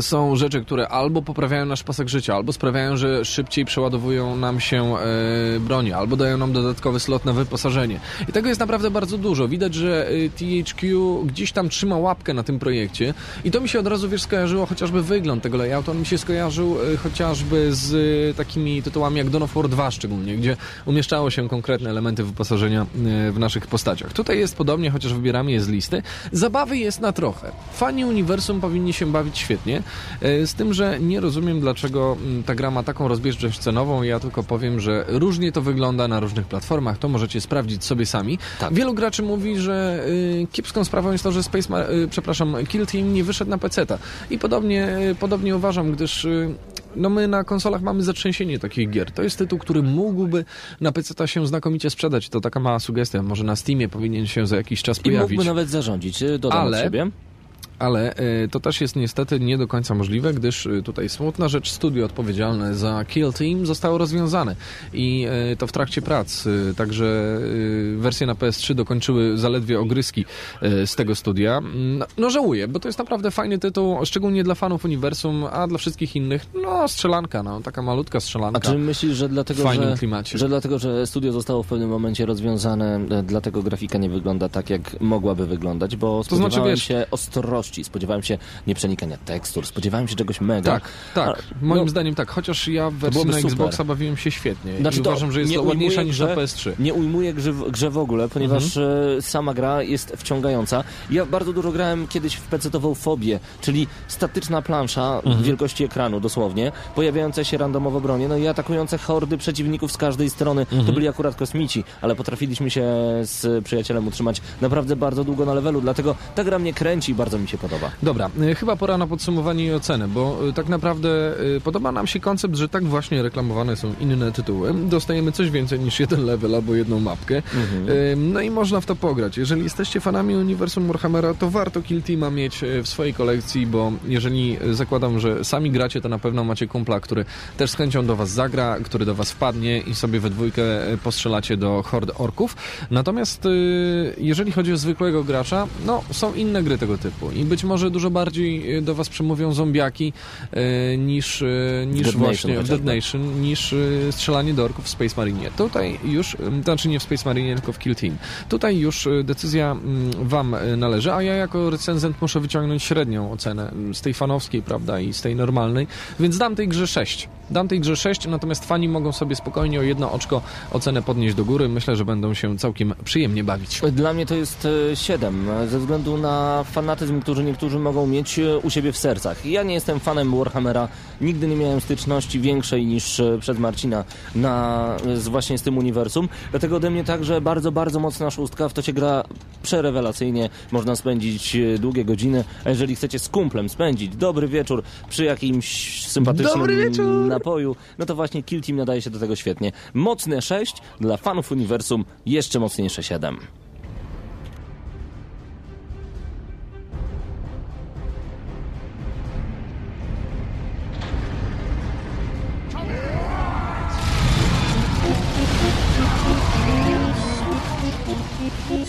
są rzeczy, które albo poprawiają nasz pasek życia, albo sprawiają, że szybciej przeładowują nam się e, bronie, albo dają nam dodatkowy slot na wyposażenie. I tego jest naprawdę bardzo dużo. Widać, że e, THQ gdzieś tam trzyma łapkę na tym projekcie i to mi się od razu, wiesz, skojarzyło chociażby wygląd tego layoutu. On mi się skojarzył e, chociażby z e, takimi tytułami jak Dawn of War 2 szczególnie, gdzie umieszczało się konkretne elementy wyposażenia e, w naszych postaciach. Tutaj jest podobnie, chociaż wybieramy je z listy. Zabawy jest na trochę. Fani uniwersum powinni się bawić świetnie, e, z tym, że nie rozumiem, dlaczego mm, ta gra ma taką rozbieżność cenową. Ja tylko powiem, że różnie to wygląda na różnych platformach. To możecie sprawdzić sobie sami. Tak. Wielu graczy mówi, że y, kiepską sprawą jest to, że Space, Ma- y, przepraszam, Kill Team nie wyszedł na PC-ta. I podobnie, y, podobnie uważam, gdyż no my na konsolach mamy zatrzęsienie takich gier. To jest tytuł, który mógłby na PC-ta się znakomicie sprzedać. To taka mała sugestia. Może na Steamie powinien się za jakiś czas I pojawić. mógłby nawet zarządzić, dodam Ale- od siebie. Ale e, to też jest niestety nie do końca możliwe, gdyż e, tutaj smutna rzecz, studio odpowiedzialne za Kill Team zostało rozwiązane i e, to w trakcie prac. Także wersje na PS3 dokończyły zaledwie ogryski z tego studia. No, no żałuję, bo to jest naprawdę fajny tytuł, szczególnie dla fanów uniwersum, a dla wszystkich innych, no strzelanka, no taka malutka A strzelanka. czy myślisz, że dlatego, że, klimacie. że dlatego, że studio zostało w pewnym momencie rozwiązane, dlatego grafika nie wygląda tak, jak mogłaby wyglądać, bo To znaczy, spodziewałem wiesz- się ostrości, spodziewałem się nieprzenikania tekstur, spodziewałem się czegoś mega. Tak, tak. A, Moim no, zdaniem tak. Chociaż ja w wersji na. Xboxa bawiłem się świetnie Znaczy i to uważam, że jest to ładniejsza niż na grze- PS3. Nie ujmuję grze, w- grze w ogóle, ponieważ Mhm. e, sama gra jest wciągająca. Ja bardzo dużo grałem kiedyś w PC-tową fobię, czyli statyczna plansza Mhm. wielkości ekranu dosłownie, pojawiające się randomowo bronie, no i atakujące hordy przeciwników z każdej strony. Mhm. To byli akurat kosmici, ale potrafiliśmy się z przyjacielem utrzymać naprawdę bardzo długo na levelu, dlatego ta gra mnie kręci i bardzo mi się podoba. Dobra, y, chyba pora na podsumowanie i ocenę, bo y, tak naprawdę y, podoba nam się koncept, że tak właśnie reklamowane są inne tytuły. Dostajemy coś więcej niż jeden level albo jedną mapkę. Y, No i można w to pograć. Jeżeli jesteście fanami uniwersum Warhammera, to warto Kill Teama mieć w swojej kolekcji, bo jeżeli zakładam, że sami gracie, to na pewno macie kumpla, który też z chęcią do was zagra, który do was wpadnie i sobie we dwójkę postrzelacie do hord orków. Natomiast jeżeli chodzi o zwykłego gracza, no są inne gry tego typu i być może dużo bardziej y, do was przemówią zombiaki y, niż, y, niż Dead Nation właśnie w Dead. Nation, niż strzelanie do orków w Space Marine. Tutaj już, znaczy nie w Space Marine, tylko w Kill Team. Tutaj już decyzja mm, wam należy, a ja jako recenzent muszę wyciągnąć średnią ocenę y, z tej fanowskiej, prawda, i z tej normalnej, więc dam tej grze 6. Dam tej grze 6, natomiast fani mogą sobie spokojnie o jedno oczko ocenę podnieść do góry. Myślę, że będą się całkiem przyjemnie bawić. Dla mnie to jest e, 7, ze względu na fanatyzm, który niektórzy mogą mieć e, u siebie w sercach. Ja nie jestem fanem Warhammera, nigdy nie miałem styczności większej niż e, przed Marcina na, z, właśnie z tym uniwersum, dlatego ode mnie także bardzo, bardzo mocna szóstka, w to się gra przerewelacyjnie, można spędzić e, długie godziny, a jeżeli chcecie z kumplem spędzić dobry wieczór przy jakimś sympatycznym Dobry wieczór! Napoju, no to właśnie Kill Team nadaje się do tego świetnie. Mocne 6, dla fanów uniwersum jeszcze mocniejsze 7.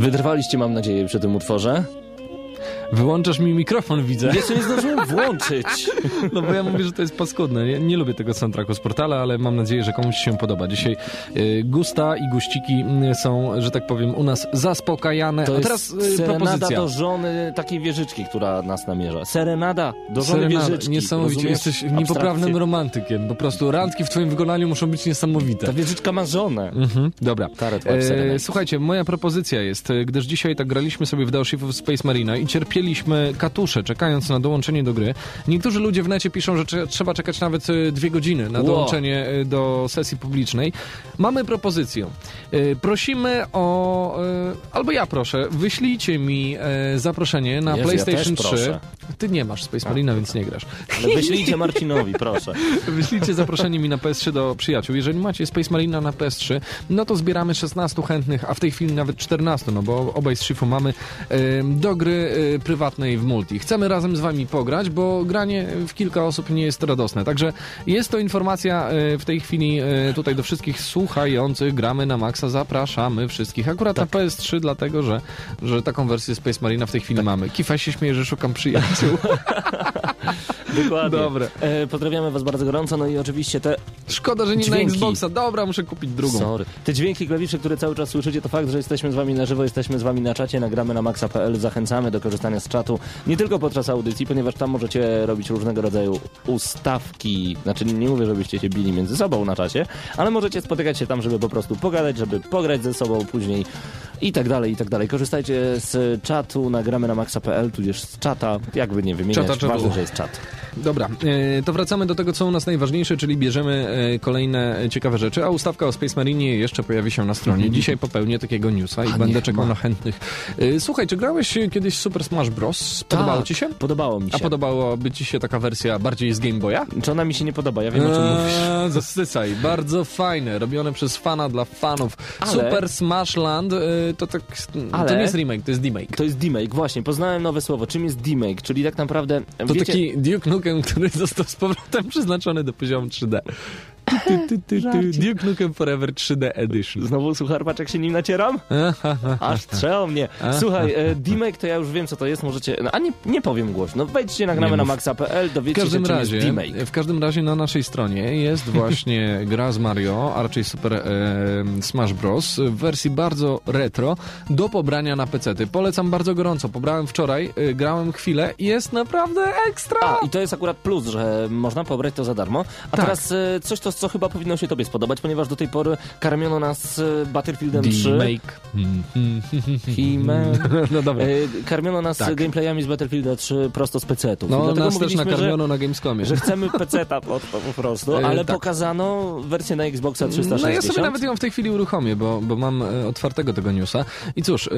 Wytrwaliście, mam nadzieję, przy tym utworze. Wyłączasz mi mikrofon, widzę. Jeszcze nie zdążyłem włączyć. No bo ja mówię, że to jest paskudne. Nie, nie lubię tego soundtracku z portala, ale mam nadzieję, że komuś się podoba. Dzisiaj y, gusta i guściki y, są, że tak powiem, u nas zaspokajane. To A teraz y, serenada propozycja. do żony takiej wieżyczki, która nas namierza. Serenada do żony Serenada. wieżyczki. Niesamowicie. rozumiesz? Jesteś niepoprawnym romantykiem. Po prostu randki w twoim wykonaniu muszą być niesamowite. Ta wieżyczka ma żonę. Mhm, dobra. E, słuchajcie, moja propozycja jest, e, gdyż dzisiaj tak graliśmy sobie w Dalship of Space Marina i cierpieliśmy katusze, czekając na dołączenie do gry. Niektórzy ludzie w necie piszą, że trzeba czekać nawet e, dwie godziny na Ło. dołączenie e, do sesji publicznej. Mamy propozycję. E, prosimy o, albo ja proszę, wyślijcie mi zaproszenie na Jezu, ja PlayStation też 3. proszę. Ty nie masz Space Marina, więc nie grasz. Ale wyślijcie Marcinowi, proszę. Wyślijcie zaproszenie mi na PS3 do przyjaciół. Jeżeli macie Space Marina na PS3, no to zbieramy 16 chętnych, a w tej chwili nawet 14, no bo obaj z Shifu mamy do gry prywatnej w multi. Chcemy razem z wami pograć, bo granie w kilka osób nie jest radosne. Także jest to informacja e, w tej chwili e, tutaj do wszystkich słuchających. Gramy na maksa, zapraszamy wszystkich. Akurat na PS3, dlatego że, że taką wersję Space Marina w tej chwili mamy. Kifa się śmieje, że szukam przyjaciół. Dokładnie. Dobre. E, pozdrawiamy was bardzo gorąco, no i oczywiście te... Szkoda, że nie Dźwięki. na Xboxa. Dobra, muszę kupić drugą. Sorry. Te dźwięki klawiszy, które cały czas słyszycie, to fakt, że jesteśmy z wami na żywo, jesteśmy z wami na czacie, nagramy na maxa.pl, zachęcamy do korzystania z czatu, nie tylko podczas audycji, ponieważ tam możecie robić różnego rodzaju ustawki, znaczy nie mówię, żebyście się bili między sobą na czacie, ale możecie spotykać się tam, żeby po prostu pogadać, żeby pograć ze sobą później i tak dalej, i tak dalej. Korzystajcie z czatu, nagramy na maxa.pl, tudzież z czata, jakby nie wymieniać, Czata, czatu. ważne, że jest czat. Dobra, e, to wracamy do tego, co u nas najważniejsze, czyli bierzemy e, kolejne ciekawe rzeczy, a ustawka o Space Marinie jeszcze pojawi się na stronie. Dzisiaj popełnię takiego newsa i Mhm. A będę czekał ma. na chętnych. E, Słuchaj, czy grałeś kiedyś Super Smash Bros? Podobało Tak, ci się? Podobało mi się. A podobałoby ci się taka wersja bardziej z Game Boya? Czy ona mi się nie podoba? Ja wiem, o czym mówisz. Eee, Zasysaj, bardzo fajne, robione przez fana dla fanów. Ale- Super Smash Land to tak, to Ale- nie jest remake, to jest demake. To jest demake, właśnie, poznałem nowe słowo. Czym jest demake? Czyli tak naprawdę, To wiecie, taki Duke Nukem, który został z powrotem przeznaczony do poziomu 3D. Ty, ty, ty, ty, Duke Nukem Forever 3D Edition. Znowu suchar, patrz jak się nim nacieram? Aż trzeba mnie. Słuchaj, e, demake to ja już wiem co to jest, możecie, no, a nie, nie powiem głośno. Wejdźcie, nagramy na maxa.pl, W dowiecie każdym się czym razie, jest demake. w każdym razie na naszej stronie jest właśnie gra z Mario, a raczej Super e, Smash Bros. w wersji bardzo retro do pobrania na PC-ty. Polecam bardzo gorąco. Pobrałem wczoraj, e, grałem chwilę i jest naprawdę ekstra. A, i to jest akurat plus, że można pobrać to za darmo. A Tak. teraz e, coś, to, co chyba powinno się tobie spodobać, ponieważ do tej pory karmiono nas e, Battlefieldem 3. Demake. Mm, mm, He-Man. No dobra. E, karmiono nas Tak. gameplayami z Battlefielda 3 prosto z PC-ów. I No, nas też że nakarmiono na Gamescomie. że chcemy peceta po, po, prostu, E, ale tak. pokazano wersję na Xboxa 360. No ja sobie nawet ją w tej chwili uruchomię, bo, bo mam otwartego tego newsa. I cóż,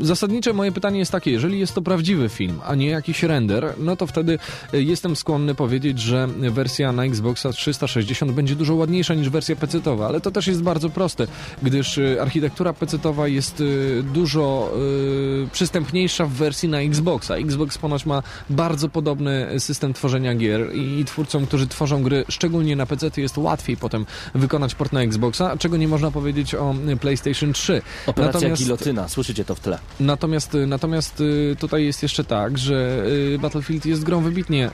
zasadnicze moje pytanie jest takie, jeżeli jest to prawdziwy film, a nie jakiś render, no to wtedy jestem skłonny powiedzieć, że wersja na Xboxa 360 360 będzie dużo ładniejsza niż wersja PC-towa, ale to też jest bardzo proste, gdyż y, architektura PC-towa jest y, dużo y, przystępniejsza w wersji na Xboxa. Xbox ponoć ma bardzo podobny system tworzenia gier i twórcom, którzy tworzą gry, szczególnie na PC, jest łatwiej potem wykonać port na Xboxa, czego nie można powiedzieć o PlayStation 3. Operacja Natomiast- gilotyna, słyszycie to w tle. Natomiast, natomiast tutaj jest jeszcze tak, że Battlefield jest grą wybitnie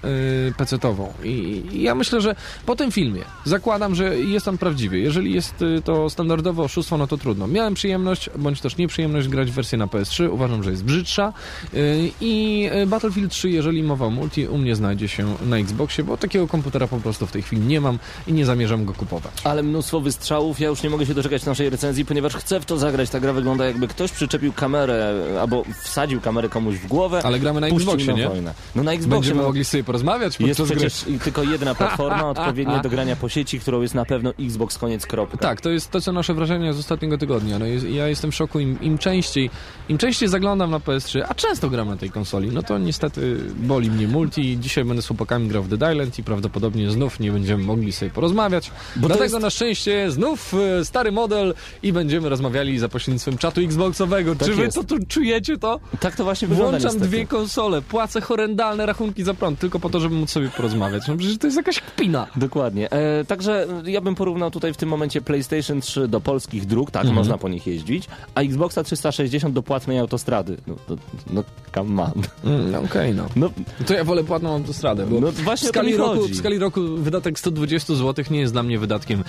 PC-tową i ja myślę, że po tym filmie zakładam, że jest on prawdziwy. Jeżeli jest y, to standardowe oszustwo, no to trudno. Miałem przyjemność, bądź też nieprzyjemność grać w wersję na PS3. Uważam, że jest brzydsza y, i y, Battlefield 3, jeżeli mowa o multi, u mnie znajdzie się na Xboxie, bo takiego komputera po prostu w tej chwili nie mam i nie zamierzam go kupować. Ale mnóstwo wystrzałów, ja już nie mogę się doczekać naszej recenzji, ponieważ chcę w to zagrać. Ta gra wygląda jakby ktoś przyczepił kamerę albo wsadził kamerę komuś w głowę. Ale gramy na Xboxie, na nie? wojnę. No na Xboxie. Będziemy no, mogli sobie porozmawiać jest podczas gry. przecież tylko jedna platforma odpowiednia do grania po sieci, którą jest na pewno Xbox koniec kropka. Tak, to jest to, co nasze wrażenia z ostatniego tygodnia. No ja jestem w szoku. Im, Im częściej im częściej zaglądam na PS3, a często gram na tej konsoli, no to niestety boli mnie multi. Dzisiaj będę z chłopakami grał w Dead Island i prawdopodobnie znów nie będziemy mogli sobie porozmawiać. Bo Dlatego jest- na szczęście znów e, stary model i będziemy rozmawiali za pośrednictwem czatu Xboxowego. Tak Czy wy jest. to tu czujecie to? Tak to właśnie wygląda Włączam niestety. dwie konsole, płacę horrendalne rachunki za prąd, tylko po to, żeby móc sobie porozmawiać. No przecież to jest jakaś kpina. Dokładnie. E, także ja bym porównał tutaj w tym momencie PlayStation 3 do polskich dróg, tak, Mhm. można po nich jeździć, a Xboxa 360 do płatnej autostrady. No, to, no come on. Mm, no Okej, no. No, To ja wolę płatną autostradę, bo No w, właśnie to skali roku, w skali roku wydatek 120 zł nie jest dla mnie wydatkiem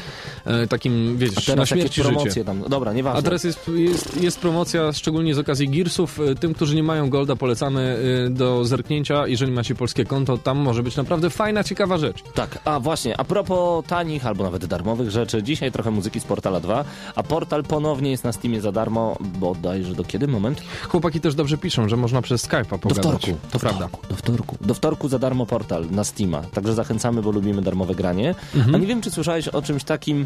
e, takim, wiesz, a na teraz śmierć i życie. promocje tam. Dobra, nieważne. A teraz jest, jest, jest promocja, szczególnie z okazji Gearsów. E, Tym, którzy nie mają Golda, polecamy e, do zerknięcia. Jeżeli macie polskie konto, tam może być naprawdę fajna, ciekawa rzecz. Tak, a właśnie, a propos tanich albo nawet darmowych rzeczy, dzisiaj trochę muzyki z Portala 2, a Portal ponownie jest na Steamie za darmo, bodajże do kiedy? Moment? Chłopaki też dobrze piszą, że można przez Skype'a Do pogadać. wtorku. To do prawda. Wtorku, do wtorku. Do wtorku za darmo Portal na Steama. Także zachęcamy, bo lubimy darmowe granie. Mhm. A nie wiem, czy słyszałeś o czymś takim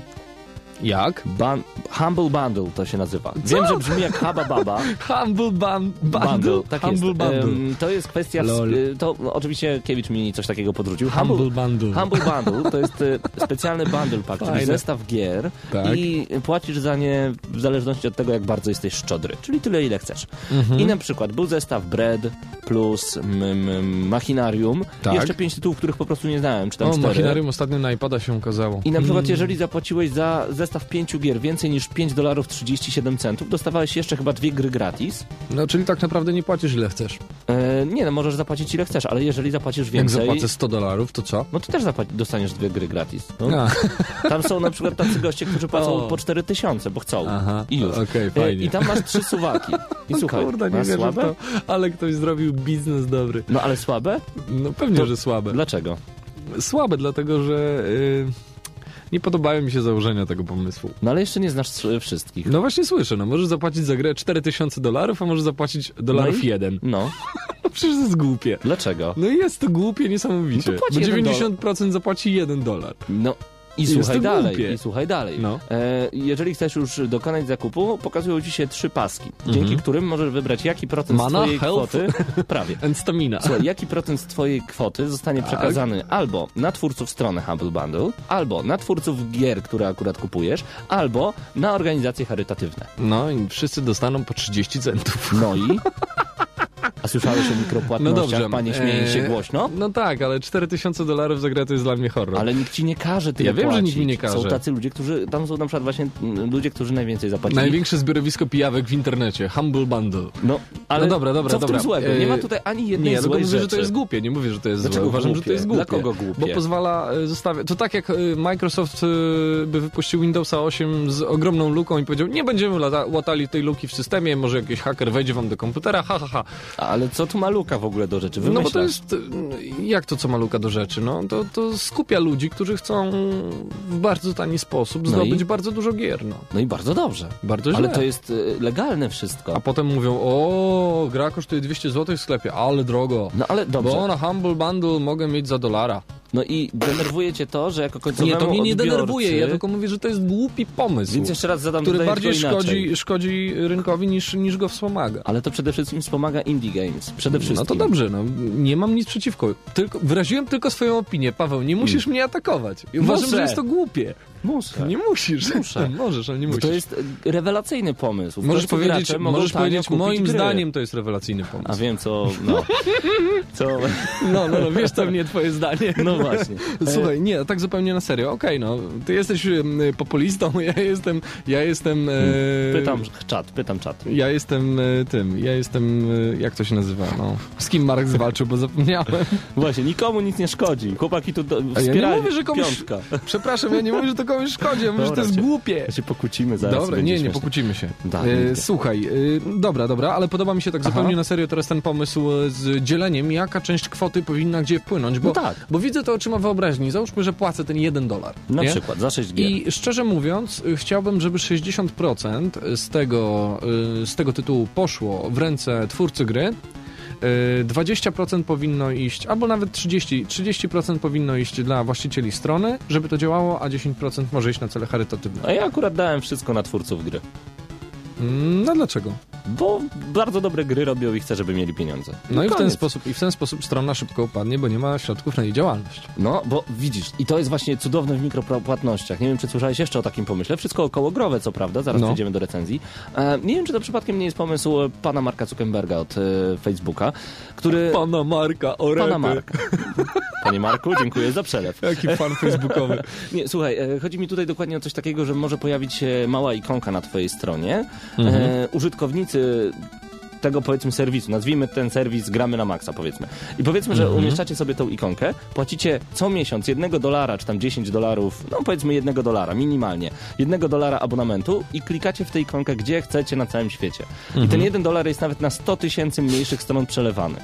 Jak? Ban Humble Bundle to się nazywa. Wiem, że brzmi jak Haba Baba. Humble bun, Bundle. Tak Humble jest. Bundle. Em, to jest kwestia... Lol. To no, oczywiście Kiewicz mi coś takiego podrzucił. Humble Bundle. Humble Bundle to jest y, specjalny bundle pack, czyli Fajne. zestaw gier Tak. i płacisz za nie w zależności od tego, jak bardzo jesteś szczodry, czyli tyle, ile chcesz. Mhm. I na przykład był zestaw Bread plus m, m, Machinarium Tak. i jeszcze pięć tytułów, których po prostu nie znałem, czy tam O, cztery. machinarium ostatnio na iPada się ukazało. I na przykład, Mm. jeżeli zapłaciłeś za zestaw pięciu gier więcej niż 5 dolarów 37 centów, dostawałeś jeszcze chyba dwie gry gratis. No, czyli tak naprawdę nie płacisz ile chcesz. E, nie, no możesz zapłacić ile chcesz, ale jeżeli zapłacisz Jak więcej, zapłacę 100 dolarów, to co? no to też dostaniesz dwie gry gratis. No, Tam są na przykład tacy goście, którzy płacą O. po 4 tysiące, bo chcą. Aha, I już. okej, E, fajnie. I tam masz trzy suwaki. I słuchaj, Kurde, nie wierzę to, ale ktoś zrobił biznes dobry. No ale słabe? No pewnie, To- że słabe. Dlaczego? Słabe, dlatego że y, nie podobają mi się założenia tego pomysłu. No ale jeszcze nie znasz wszystkich. No właśnie słyszę, no możesz zapłacić za grę 4000 dolarów, a możesz zapłacić dolarów No i- jeden. No, No przecież to jest głupie. dlaczego? No jest to głupie niesamowicie. No to Bo jeden 90% zapłaci 1 dolar. No i Jest słuchaj dalej, głupie. i słuchaj dalej. No. E, jeżeli chcesz już dokonać zakupu, pokazują ci się trzy paski, dzięki Mhm. którym możesz wybrać jaki procent Mana, twojej health? kwoty, prawie, And stamina. Słuchaj, jaki procent twojej kwoty zostanie Tak. przekazany albo na twórców strony Humble Bundle, albo na twórców gier, które akurat kupujesz, albo na organizacje charytatywne. No i wszyscy dostaną po 30 centów. No i... Słyszałeś o No mikropłatnościach? dobrze. Panie śmieje się Eee, głośno? No tak, ale 4000 dolarów za grę to jest dla mnie horror. Ale nikt ci nie każe tyle Ja wiem, że płacić. nikt mi nie każe. Są tacy ludzie, którzy... Tam są na przykład właśnie ludzie, którzy najwięcej zapłacili. Największe zbiorowisko pijawek w internecie. Humble Bundle. No, ale no dobra, dobra, co w dobra. tym złego? Nie ma Eee, tutaj ani Nie, jednej ja tylko złej mówię, że to jest głupie. Nie mówię, że to jest Dlaczego złe. Uważam, że głupie? to jest głupie. Dla kogo głupie? Bo pozwala e, zostawiać... To tak jak e, Microsoft e, by wypuścił Windowsa 8 z ogromną luką i powiedział, nie będziemy lata, łatali tej luki w systemie, może jakiś haker wejdzie wam do komputera, ha, ha, ha. Ale co tu ma luka w ogóle do rzeczy? No bo to Wymyślasz. jest... e, Jak to, co ma luka do rzeczy? No to, to skupia ludzi, którzy chcą w bardzo tani sposób No zdobyć i? bardzo dużo gier, no. No i bardzo dobrze. Bardzo źle. Ale to jest y, legalne wszystko. A potem mówią, o, gra kosztuje 200 zł w sklepie, ale drogo. No ale dobrze. Bo na Humble Bundle mogę mieć za dolara. No i denerwuje cię to, że jako Nie, końcowemu to mnie nie odbiorcy... denerwuje, ja tylko mówię, że to jest głupi pomysł, Więc jeszcze raz zadam który bardziej szkodzi, szkodzi rynkowi niż, niż go wspomaga. Ale to przede wszystkim wspomaga Indie Games. Przede wszystkim. No to dobrze, no, nie mam nic przeciwko. Tylko, wyraziłem tylko swoją opinię, Paweł, nie musisz mnie atakować. I uważam, Muszę. że jest to głupie. Muszę. Nie musisz. Muszę. Możesz, ale nie Bo musisz. to jest rewelacyjny pomysł. W Możesz powiedzieć, możesz powiedzieć moim gry. zdaniem to jest rewelacyjny pomysł. A wiem co, no. co, No, no, no, wiesz to mnie twoje zdanie. no właśnie. Słuchaj, nie, tak zupełnie na serio. Okej, no, ty jesteś populistą, ja jestem, ja jestem... E, Pytam czat, pytam czat. Ja jestem e, tym, ja jestem, e, jak to się nazywa, no. Z kim Marek zwalczył, bo zapomniałem. Właśnie, nikomu nic nie szkodzi. Chłopaki tu do, A ja nie wspierali. mówię, że komuś... Piątka. Przepraszam, ja nie mówię, że to komuś szkodzi, ja mówię, że to jest głupie. Ja się pokłócimy zaraz. Dobra, nie, nie pokłócimy się. Da, E, nigdy. słuchaj, e, dobra, dobra, ale podoba mi się tak zupełnie na serio teraz ten pomysł e, z dzieleniem, jaka część kwoty powinna gdzie wpłynąć, bo, No tak. bo widzę to oczyma wyobraźni. Załóżmy, że płacę ten jeden dolar. Na nie? przykład, za 6 gier. I szczerze mówiąc, y, chciałbym, żeby 60% z tego, y, z tego tytułu poszło w ręce twórcy gry. Y, 20% powinno iść, albo nawet 30%, 30% powinno iść dla właścicieli strony, żeby to działało, a 10% może iść na cele charytatywne. A ja akurat dałem wszystko na twórców gry. Mm, No dlaczego? Bo bardzo dobre gry robią i chcę, żeby mieli pieniądze. No i w ten sposób, i w ten sposób strona szybko upadnie, bo nie ma środków na jej działalność. No, bo widzisz, i to jest właśnie cudowne w mikropłatnościach. Nie wiem, czy słyszałeś jeszcze o takim pomyśle. Wszystko okołogrowe, co prawda, zaraz No. przejdziemy do recenzji. E, nie wiem, czy to przypadkiem nie jest pomysł e, pana Marka Zuckerberga od e, Facebooka, który... Pana Marka, orety. Pana Marka. Panie Marku, dziękuję za przelew. Jaki fan facebookowy. Nie, słuchaj, e, chodzi mi tutaj dokładnie o coś takiego, że może pojawić się mała ikonka na twojej stronie. Mhm. E, użytkownicy tego powiedzmy serwisu, nazwijmy ten serwis gramy na maksa powiedzmy. I powiedzmy, że Mhm. umieszczacie sobie tą ikonkę, płacicie co miesiąc jednego dolara, czy tam 10 dolarów, no powiedzmy jednego dolara, minimalnie, jednego dolara abonamentu i klikacie w tę ikonkę, gdzie chcecie na całym świecie. I Mhm. ten jeden dolar jest nawet na 100 tysięcy mniejszych stron przelewany.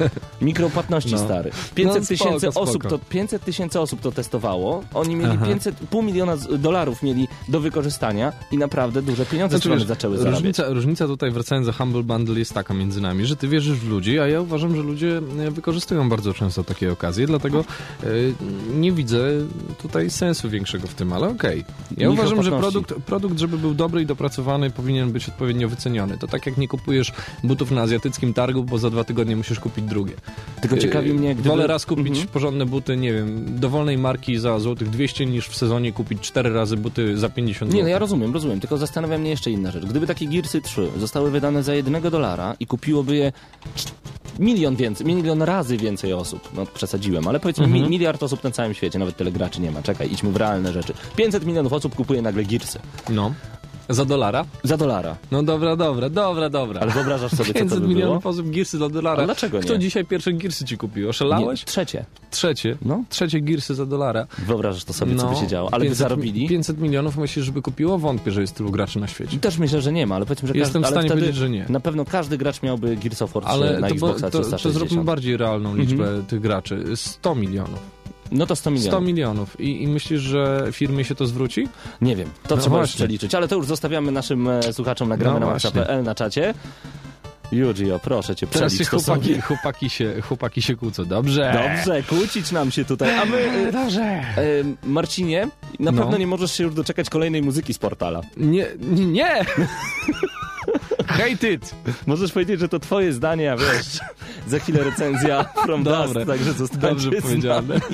Mikropłatności No. stary. 500 No, tysięcy spoko, osób to 500 tysięcy osób to testowało. Oni mieli Aha. 500, pół miliona dolarów mieli do wykorzystania i naprawdę duże pieniądze Znaczy, strony zaczęły zarabiać. różnica, różnica tutaj, wracając do Humble Bundle, jest taka między nami, że ty wierzysz w ludzi, a ja uważam, że ludzie e, wykorzystują bardzo często takie okazje, dlatego e, nie widzę tutaj sensu większego w tym, ale okej. Ja uważam, że produkt, produkt, żeby był dobry i dopracowany, powinien być odpowiednio wyceniony. To tak jak nie kupujesz butów na azjatyckim targu, bo za dwa tygodnie musisz kupić drugie. Tylko ciekawi E, mnie, gdyby... Wolę raz kupić Mhm. porządne buty, nie wiem, dowolnej marki za złotych 200, niż w sezonie kupić cztery razy buty za 50 Nie, zł. no ja rozumiem, rozumiem, tylko zastanawia mnie jeszcze inna rzecz. Gdyby takie Gearsy 3 zostały wydane za jednego dolara i kupiłoby je milion więcej, milion razy więcej osób, no przesadziłem, ale powiedzmy Mhm. mi, miliard osób na całym świecie, nawet tyle graczy nie ma, czekaj, idźmy w realne rzeczy. 500 milionów osób kupuje nagle Gearsy. No. Za dolara? Za dolara. No dobra, dobra, dobra, dobra. Ale wyobrażasz sobie, co to 500 by było? milionów osób Gearsy za dolara. A dlaczego Kto nie? dzisiaj pierwsze Gearsy ci kupił? Nie, Oszalałeś? trzecie. Trzecie. No. Trzecie Gearsy za dolara. Wyobrażasz to sobie, co by się działo. Ale by 500 zarobili? 500 milionów myślisz, żeby kupiło? Wątpię, że jest tylu graczy na świecie. Też myślę, że nie ma, ale powiedzmy, że Jestem każdy, w stanie powiedzieć, że nie. Na pewno każdy gracz miałby Gears of War 3 Ale na to, bo, Xboxa to, to 360. zróbmy bardziej realną liczbę Mhm. tych graczy. 100 milionów. No to 100 milionów. 100 milionów. I, I myślisz, że firmie się to zwróci? Nie wiem, to No trzeba właśnie. przeliczyć, ale to już zostawiamy naszym e, słuchaczom nagramy No na maxa.pl na czacie. Jurgio, proszę cię, Teraz się chłopaki, chłopaki, się, chłopaki się kłócą. Dobrze. Dobrze, kłócić nam się tutaj, a my... E, Dobrze. e, Marcinie, na No. pewno nie możesz się już doczekać kolejnej muzyki z portala. Nie, nie, nie! Hate it! Możesz powiedzieć, że to twoje zdanie, a wiesz, za chwilę recenzja From Dobre. Dust, także zostańcie Dobrze powiedziane.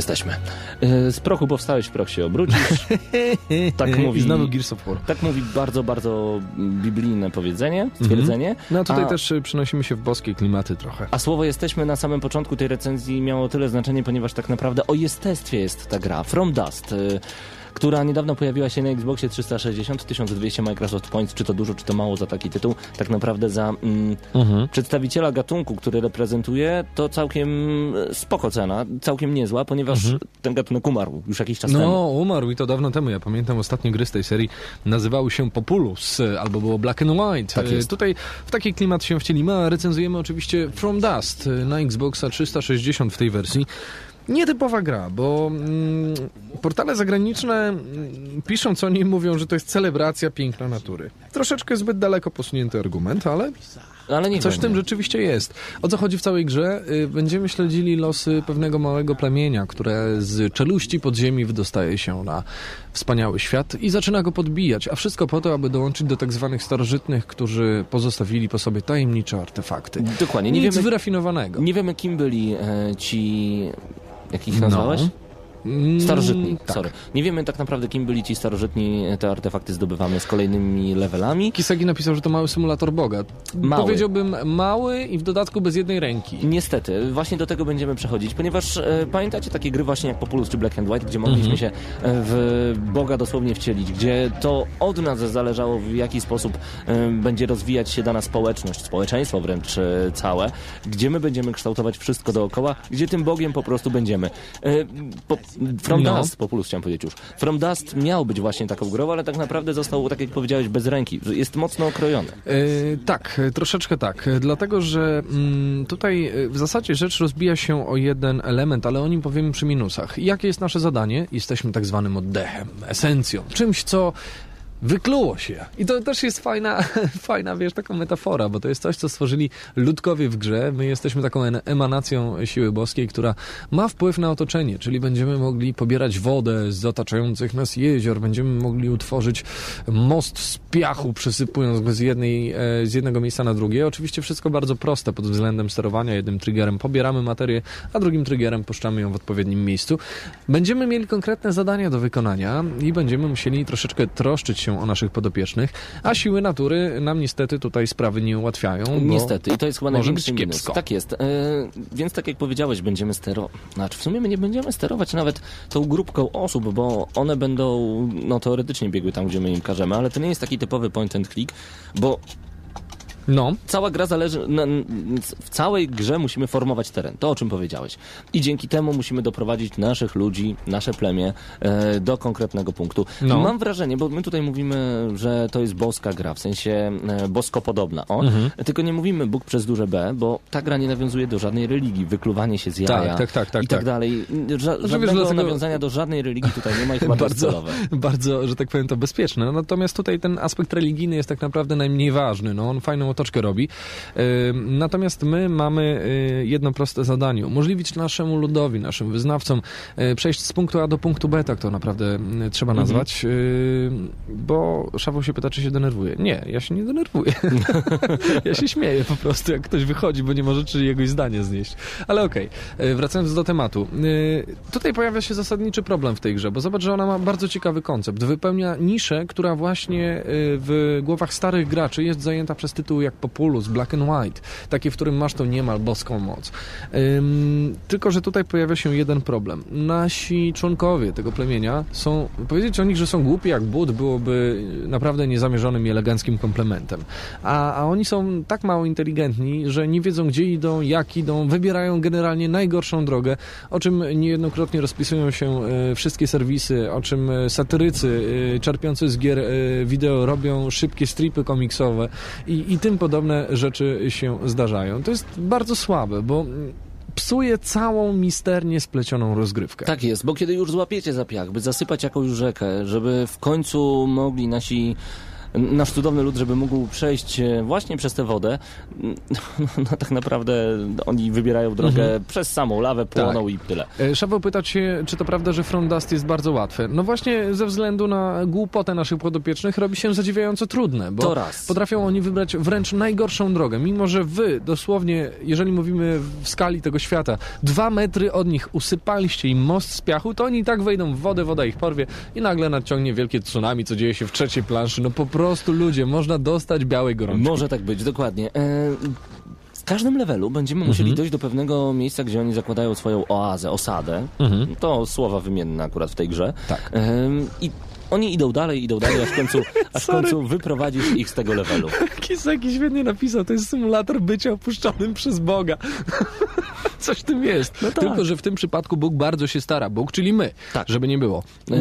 Jesteśmy. E, Z prochu powstałeś, w proch się obrócisz. Tak mówi, znowu Gears of War. tak mówi bardzo, bardzo biblijne powiedzenie, stwierdzenie. No a tutaj a, też y, przenosimy się w boskie klimaty trochę. A słowo jesteśmy na samym początku tej recenzji miało tyle znaczenie, ponieważ tak naprawdę o jestestwie jest ta gra. From Dust. Która niedawno pojawiła się na Xboxie 360, 1200 Microsoft Points, czy to dużo, czy to mało za taki tytuł. Tak naprawdę za mm, Mhm. przedstawiciela gatunku, który reprezentuje, to całkiem e, spoko cena, całkiem niezła, ponieważ ten gatunek umarł już jakiś czas temu. No, umarł i to dawno temu. Ja pamiętam ostatnie gry z tej serii nazywały się Populus y, albo było Black and White. Tak Y, jest. Tutaj w taki klimat się wcielimy, a recenzujemy oczywiście From Dust na Xboxa 360 w tej wersji. Nietypowa gra, bo mm, portale zagraniczne mm, pisząc o niej mówią, że to jest celebracja piękna natury. Troszeczkę zbyt daleko posunięty argument, ale Ale niech Coś w tym rzeczywiście jest. O co chodzi w całej grze? Y, Będziemy śledzili losy pewnego małego plemienia, które z czeluści podziemi wydostaje się na wspaniały świat i zaczyna go podbijać, a wszystko po to, aby dołączyć do tak zwanych starożytnych, którzy pozostawili po sobie tajemnicze artefakty. Dokładnie, nie Nic wiemy, wyrafinowanego. nie wiemy kim byli e, ci... Jak ich nazwałeś? Mm, Starożytni, tak. sorry. Nie wiemy tak naprawdę, kim byli ci starożytni. Te artefakty zdobywamy z kolejnymi levelami. Kisagi napisał, że to mały symulator Boga. Mały. Powiedziałbym mały i w dodatku bez jednej ręki. Niestety, właśnie do tego będziemy przechodzić, ponieważ e, pamiętacie takie gry właśnie jak Populus czy Black and White, gdzie mogliśmy się e, w Boga dosłownie wcielić, gdzie to od nas zależało w jaki sposób e, będzie rozwijać się dana społeczność, społeczeństwo wręcz e, całe, gdzie my będziemy kształtować wszystko dookoła, gdzie tym Bogiem po prostu będziemy. E, po, From No. Dust, Populus chciałem powiedzieć już. From Dust miał być właśnie taką grą, ale tak naprawdę został, tak jak powiedziałeś, bez ręki. Jest mocno okrojony. E, tak, e, troszeczkę tak. E, Dlatego, że mm, tutaj w zasadzie rzecz rozbija się o jeden element, ale o nim powiemy przy minusach. Jakie jest nasze zadanie? Jesteśmy tak zwanym oddechem, esencją, czymś, co wykluło się. I to też jest fajna, fajna, wiesz, taka metafora, bo to jest coś, co stworzyli ludkowie w grze. My jesteśmy taką emanacją siły boskiej, która ma wpływ na otoczenie, czyli będziemy mogli pobierać wodę z otaczających nas jezior, będziemy mogli utworzyć most z piachu, przesypując go z, jednej, e, z jednego miejsca na drugie. Oczywiście wszystko bardzo proste pod względem sterowania. Jednym triggerem pobieramy materię, a drugim triggerem puszczamy ją w odpowiednim miejscu. Będziemy mieli konkretne zadania do wykonania i będziemy musieli troszeczkę troszczyć się o naszych podopiecznych, a siły natury nam niestety tutaj sprawy nie ułatwiają. Niestety, i to jest chyba największy minus. kiepsko. Tak jest. E, więc tak jak powiedziałeś, będziemy sterować. Znaczy, w sumie my nie będziemy sterować nawet tą grupką osób, bo one będą no, teoretycznie biegły tam, gdzie my im każemy, ale to nie jest taki typowy point and click, bo No, cała gra zależy. Na, w całej grze musimy formować teren, to o czym powiedziałeś. I dzięki temu musimy doprowadzić naszych ludzi, nasze plemię e, do konkretnego punktu. No. Mam wrażenie, bo my tutaj mówimy, że to jest boska gra, w sensie e, boskopodobna. O, Mhm. tylko nie mówimy Bóg przez duże B, bo ta gra nie nawiązuje do żadnej religii, wykluwanie się z jaja Tak, tak, tak, tak, i tak tak. dalej. Ża- wiesz, żadnego dlatego- nawiązania do żadnej religii tutaj nie ma i chyba bardzo, bardzo, że tak powiem, to bezpieczne. Natomiast tutaj ten aspekt religijny jest tak naprawdę najmniej ważny. No, on fajną otoczkę robi. Natomiast my mamy y, jedno proste zadanie. Umożliwić naszemu ludowi, naszym wyznawcom y, przejść z punktu A do punktu B, tak to naprawdę y, trzeba Mhm. nazwać. Y, Bo Szaweł się pyta, czy się denerwuje. Nie, ja się nie denerwuję. ja się śmieję po prostu, jak ktoś wychodzi, bo nie może czyjegoś zdania znieść. Ale okej, y, wracając do tematu. Tutaj pojawia się zasadniczy problem w tej grze, bo zobacz, że ona ma bardzo ciekawy koncept. Wypełnia niszę, która właśnie w głowach starych graczy jest zajęta przez tytuły jak Populus, Black and White, takie, w którym masz tą niemal boską moc. Ym, tylko, że tutaj pojawia się jeden problem. Nasi członkowie tego plemienia są, powiedzieć o nich, że są głupi jak but, byłoby naprawdę niezamierzonym i eleganckim komplementem. A, a oni są tak mało inteligentni, że nie wiedzą, gdzie idą, jak idą, wybierają generalnie najgorszą drogę, o czym niejednokrotnie rozpisują się e, wszystkie serwisy, o czym e, satyrycy e, czerpiący z gier wideo robią szybkie stripy komiksowe i, i tym podobne rzeczy się zdarzają. To jest bardzo słabe, bo psuje całą misternie splecioną rozgrywkę. Tak jest, bo kiedy już złapiecie za by zasypać jakąś rzekę, żeby w końcu mogli nasi nasz cudowny lud, żeby mógł przejść e, właśnie przez tę wodę, no, no tak naprawdę oni wybierają drogę przez samą lawę, płoną i tyle. E, Szaweł pytać się, czy to prawda, że From Dust jest bardzo łatwe. No właśnie ze względu na głupotę naszych podopiecznych robi się zadziwiająco trudne, bo To raz. potrafią oni wybrać wręcz najgorszą drogę, mimo że wy dosłownie, jeżeli mówimy w skali tego świata, dwa metry od nich usypaliście im most z piachu, to oni i tak wejdą w wodę, woda ich porwie i nagle nadciągnie wielkie tsunami, co dzieje się w trzeciej planszy. No po prostu ludzie, można dostać białej gorączki. Może tak być, dokładnie. E, w każdym levelu będziemy Mhm. musieli dojść do pewnego miejsca, gdzie oni zakładają swoją oazę, osadę. To słowa wymienne akurat w tej grze. Mhm. Tak. Em, I oni idą dalej, idą dalej, aż w końcu, aż w końcu wyprowadzisz ich z tego levelu. Kiseki świetnie napisał, to jest symulator bycia opuszczonym przez Boga. Coś w tym jest. tak. Tylko, że w tym przypadku Bóg bardzo się stara. Bóg, czyli my, Tak. żeby nie było. E,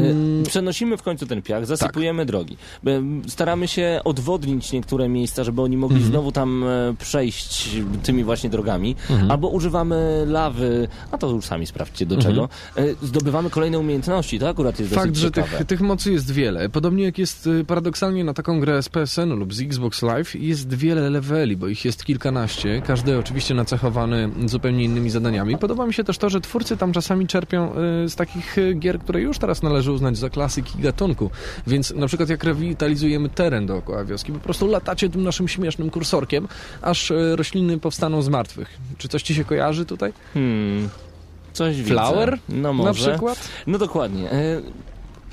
Przenosimy w końcu ten piach, zasypujemy drogi. E, Staramy się odwodnić niektóre miejsca, żeby oni mogli znowu tam e, przejść tymi właśnie drogami. Albo używamy lawy, a to już sami sprawdźcie do czego. E, Zdobywamy kolejne umiejętności, to akurat jest Fakt, że tych, tych mocy jest wiele. Podobnie jak jest y, paradoksalnie na taką grę z PSN-u lub z Xbox Live, jest wiele leveli, bo ich jest kilkanaście, każdy oczywiście nacechowany zupełnie innymi zadaniami. Podoba mi się też to, że twórcy tam czasami czerpią y, z takich y, gier, które już teraz należy uznać za klasyki gatunku. Więc na przykład jak rewitalizujemy teren dookoła wioski, po prostu latacie tym naszym śmiesznym kursorkiem, aż y, rośliny powstaną z martwych. Czy coś ci się kojarzy tutaj? Hmm, coś widzę. Flower? No Na może. przykład? No dokładnie.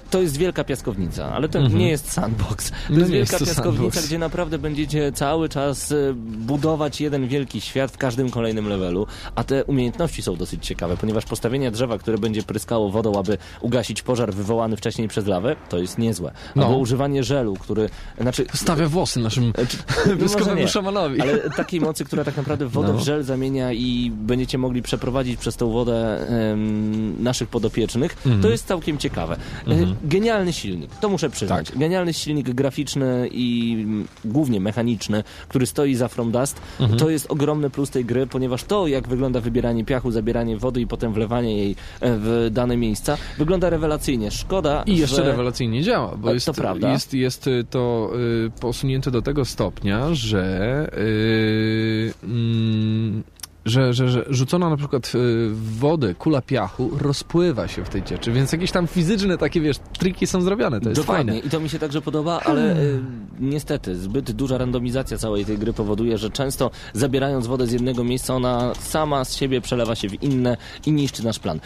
E, To jest wielka piaskownica, ale to nie jest sandbox. To No jest nie wielka jest to piaskownica, sandbox. gdzie naprawdę będziecie cały czas e, budować jeden wielki świat w każdym kolejnym levelu, a te umiejętności są dosyć ciekawe, ponieważ postawienie drzewa, które będzie pryskało wodą, aby ugasić pożar wywołany wcześniej przez lawę, to jest niezłe. No. Albo używanie żelu, który... Znaczy, Stawia włosy naszym może wyskowemu nie, szamanowi. Ale takiej mocy, która tak naprawdę wodę No. w żel zamienia i będziecie mogli przeprowadzić przez tą wodę em, naszych podopiecznych, Mhm. to jest całkiem ciekawe. E, Genialny silnik, to muszę przyznać. Tak. Genialny silnik graficzny i głównie mechaniczny, który stoi za From Dust. Mhm. To jest ogromny plus tej gry, ponieważ to, jak wygląda wybieranie piachu, zabieranie wody i potem wlewanie jej e, w dane miejsca, wygląda rewelacyjnie. Szkoda, I jeszcze że... rewelacyjnie działa, bo To jest, prawda. jest, jest to y, posunięte do tego stopnia, że, y, mm, że, że, że rzucona na przykład y, w wodę kula piachu rozpływa się w tej cieczy, więc jakieś tam fizyczne takie, wiesz, triki są zrobione, to jest Dokładnie fajne. i to mi się także podoba, ale y, niestety zbyt duża randomizacja całej tej gry powoduje, że często zabierając wodę z jednego miejsca, ona sama z siebie przelewa się w inne i niszczy nasz plan.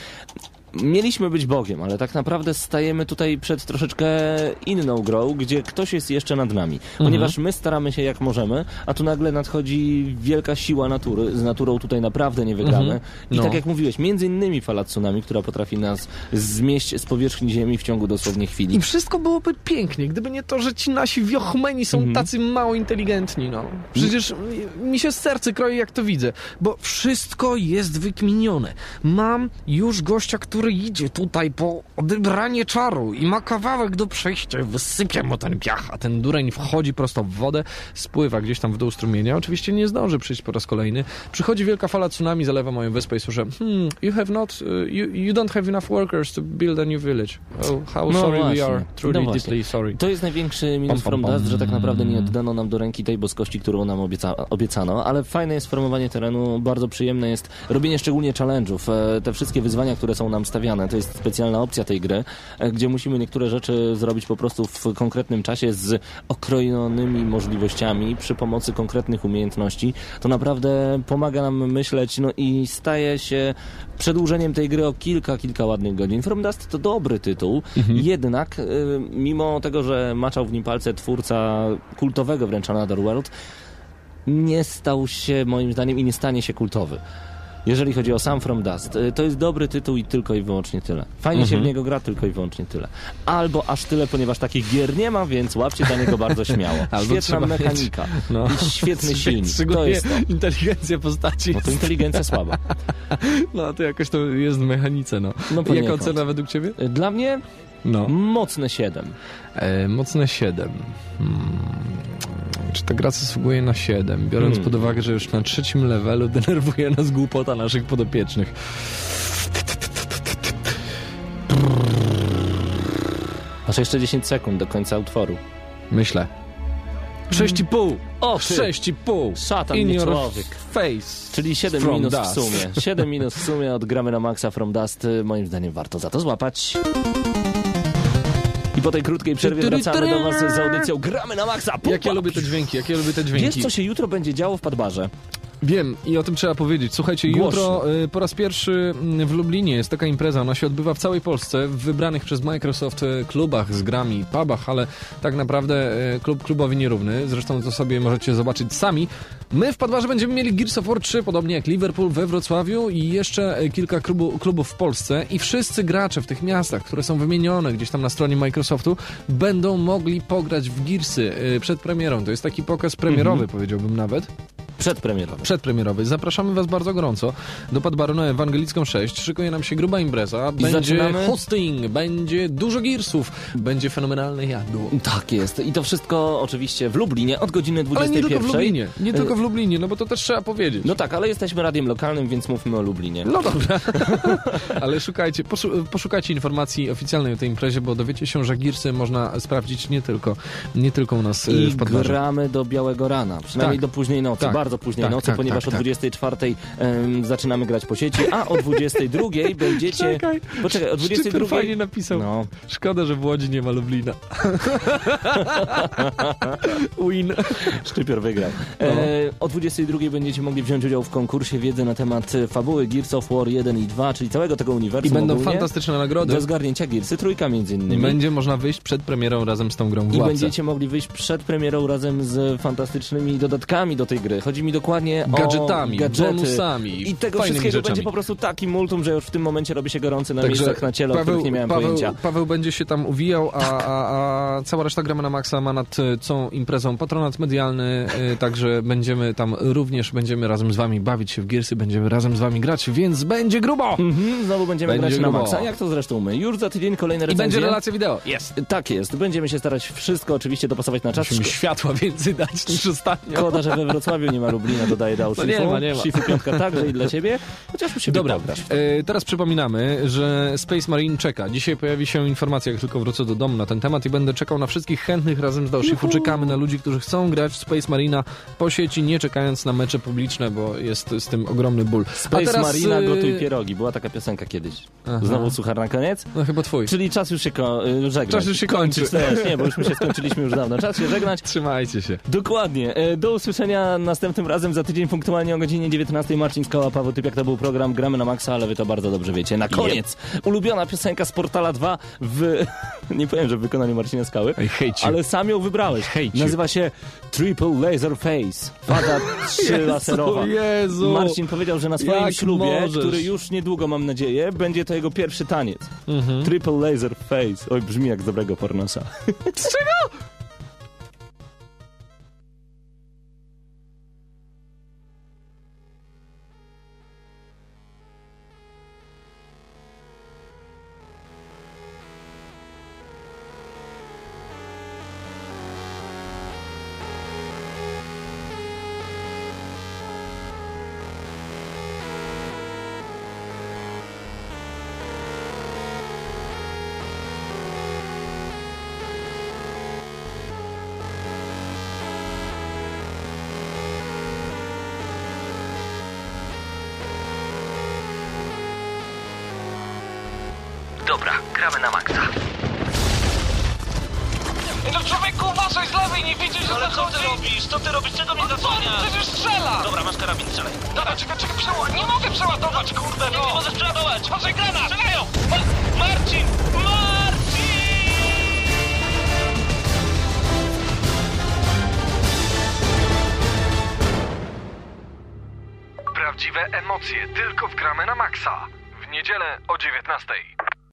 Mieliśmy być Bogiem, ale tak naprawdę stajemy tutaj przed troszeczkę inną grą, gdzie ktoś jest jeszcze nad nami. Ponieważ my staramy się jak możemy, a tu nagle nadchodzi wielka siła natury. Z naturą tutaj naprawdę nie wygramy. I No. tak jak mówiłeś, między innymi fala tsunami, która potrafi nas zmieść z powierzchni ziemi w ciągu dosłownie chwili. I wszystko byłoby pięknie, gdyby nie to, że ci nasi wiochmeni są Mhm. tacy mało inteligentni, no. Przecież mi- mi się serce kroi, jak to widzę, bo wszystko jest wykminione. Mam już gościa, który idzie tutaj po odebranie czaru i ma kawałek do przejścia, wysypiam mu ten piach, a ten dureń wchodzi prosto w wodę, spływa gdzieś tam w dół strumienia, oczywiście nie zdąży przyjść po raz kolejny. Przychodzi wielka fala tsunami, zalewa moją wyspę i słyszę, hmm, you have not, uh, you, you don't have enough workers to build a new village. Oh, how No sorry we właśnie. are, truly No właśnie. deeply sorry. To jest największy minus pam, From. Dust, że tak naprawdę nie oddano nam do ręki tej boskości, którą nam obieca obiecano, ale fajne jest formowanie terenu, bardzo przyjemne jest robienie szczególnie challenge'ów, e, te wszystkie wyzwania, które są nam stawiane, to jest specjalna opcja tej gry, e, gdzie musimy niektóre rzeczy zrobić po prostu w konkretnym czasie z okrojonymi możliwościami przy pomocy konkretnych umiejętności. To naprawdę pomaga nam myśleć, no i staje się przedłużeniem tej gry o kilka, kilka ładnych godzin. From Dust to dobry tytuł, jednak y, mimo tego, że maczał w nim palce twórca kultowego wręcz Another World, nie stał się moim zdaniem i nie stanie się kultowy. Jeżeli chodzi o sam From Dust, y, to jest dobry tytuł i tylko i wyłącznie tyle. Fajnie się w niego gra, tylko i wyłącznie tyle. Albo aż tyle, ponieważ takich gier nie ma, więc łapcie za niego bardzo śmiało. Albo Świetna mechanika no. i świetny silnik. To jest to. inteligencja postaci. No to inteligencja słaba. No to jakoś to jest w mechanice, no. No Jaka poniekąd. ocena według ciebie? Y, Dla mnie No. mocne 7. E, mocne 7. Hmm. Czy ta gra zasługuje na 7? Biorąc Hmm. pod uwagę, że już na trzecim levelu denerwuje nas głupota naszych podopiecznych. Masz jeszcze 10 sekund do końca utworu. Myślę. 6,5. O, ty. 6,5. Szatan, In nie człowiek. face. Czyli 7 From minus w Dust. sumie. 7 minus w sumie od gramy na maksa From Dust. Moim zdaniem warto za to złapać. I po tej krótkiej przerwie wracamy do Was z audycją Gramy na maksa. Pum, Jak ja lubię te dźwięki, jak ja lubię te dźwięki. Wiesz, co się jutro będzie działo w Padbarze? Wiem i o tym trzeba powiedzieć. Słuchajcie, Głośno. jutro y, po raz pierwszy mm, w Lublinie jest taka impreza. Ona się odbywa w całej Polsce, w wybranych przez Microsoft y, klubach z grami, pubach, ale tak naprawdę y, klub klubowi nierówny. Zresztą to sobie możecie zobaczyć sami. My w Padwarze będziemy mieli Gears of War 3, podobnie jak Liverpool we Wrocławiu i jeszcze y, kilka klubu, klubów w Polsce i wszyscy gracze w tych miastach, które są wymienione gdzieś tam na stronie Microsoftu, będą mogli pograć w Gearsy y, przed premierą. To jest taki pokaz premierowy, powiedziałbym nawet Przedpremierowy. przedpremierowy. Zapraszamy Was bardzo gorąco do Padbaru na Ewangelicką 6. Szykuje nam się gruba impreza. I Będzie zaczynamy? hosting, będzie dużo girsów, będzie fenomenalne jadło. Tak jest. I to wszystko oczywiście w Lublinie od godziny 21. Ale nie tylko w Lublinie, nie Y, tylko w Lublinie, no bo to też trzeba powiedzieć. No tak, ale jesteśmy radiem lokalnym, więc mówmy o Lublinie. No dobrze, ale szukajcie, poszu- poszukajcie informacji oficjalnej o tej imprezie, bo dowiecie się, że girsy można sprawdzić nie tylko, nie tylko u nas y, I w Padbarze. gramy do białego rana, przynajmniej Tak. do późnej nocy, Tak. bardzo późnej Tak, nocy, tak, ponieważ tak, o tak. 24 em, zaczynamy grać po sieci, a o 22 będziecie... Czekaj. Poczekaj, o Szczyper 22... fajnie napisał. No, Szkoda, że w Łodzi nie ma Lublina. Win. Szczypior wygrał. No. E, o 22 będziecie mogli wziąć udział w konkursie wiedzy na temat e, fabuły Gears of War 1 i 2, czyli całego tego uniwersum I będą ogólnie. fantastyczne nagrody. Do zgarnięcia Gearsy, trójka między innymi. Będzie można wyjść przed premierą razem z tą grą w I łapce. będziecie mogli wyjść przed premierą razem z fantastycznymi dodatkami do tej gry. Chodzi mi dokładnie Gadżetami, o gadżety. bonusami, I tego wszystkiego rzeczami. będzie po prostu taki multum, że już w tym momencie robi się gorący na Także miejscach na ciele, o Paweł, których nie miałem Paweł, pojęcia. Paweł będzie się tam uwijał, a, a, a cała reszta gramy na maksa ma nad e, całą imprezą patronat medialny, e, także będziemy tam również, będziemy razem z wami bawić się w Gearsy, będziemy razem z wami grać, więc będzie grubo! Mhm, znowu będziemy Będzie grać na grubo. maksa, jak to zresztą my. Już za tydzień kolejne I recenzje. będzie relacja wideo. Jest. Tak jest. Będziemy się starać wszystko oczywiście dopasować na czas. Musimy światła więcej dać niż ostatnio. Szkoda, że we Wrocławiu nie ma Lublina, dodaje dał No nie ma, nie ma. Shifu piątka także i dla ciebie. Chociaż musimy Dobra, pograć. e, teraz przypominamy, że Space Marine czeka. Dzisiaj pojawi się informacja, jak tylko wrócę do domu na ten temat i będę czekał na wszystkich chętnych razem z Daoshifu. Czekamy na ludzi, którzy chcą grać w Space Marina po sieci, nie czekając na mecze publiczne, bo jest z tym ogromny ból. Space Marina, e, gotuj pierogi. Była taka piosenka kiedyś. Aha. Znowu suchar na koniec. No chyba twój. Czyli czas już się ko- y, żegnać. Czas już się kończy. Też, nie, bo już my się skończyliśmy już dawno. Czas się żegnać. Trzymajcie się. Dokładnie. E, Do usłyszenia następnym razem za tydzień punktualnie o godzinie 19. Marcin Skała, Paweł Typiak, to był program Gramy na Maxa, ale wy to bardzo dobrze wiecie. Na koniec ulubiona piosenka z Portala 2 w... nie powiem, że w wykonaniu Marcina Skały, ale sam ją wybrałeś. Nazywa się Triple Laser Face. Fada trzy laserowa. Jezu. Marcin powiedział, że na swoim Jak ślubie, możesz? który już niedługo mam nadzieję, będzie to jego pierwszy taniec. Mhm. Triple Laser Face. Oj, brzmi jak z dobrego pornosa. Z czego?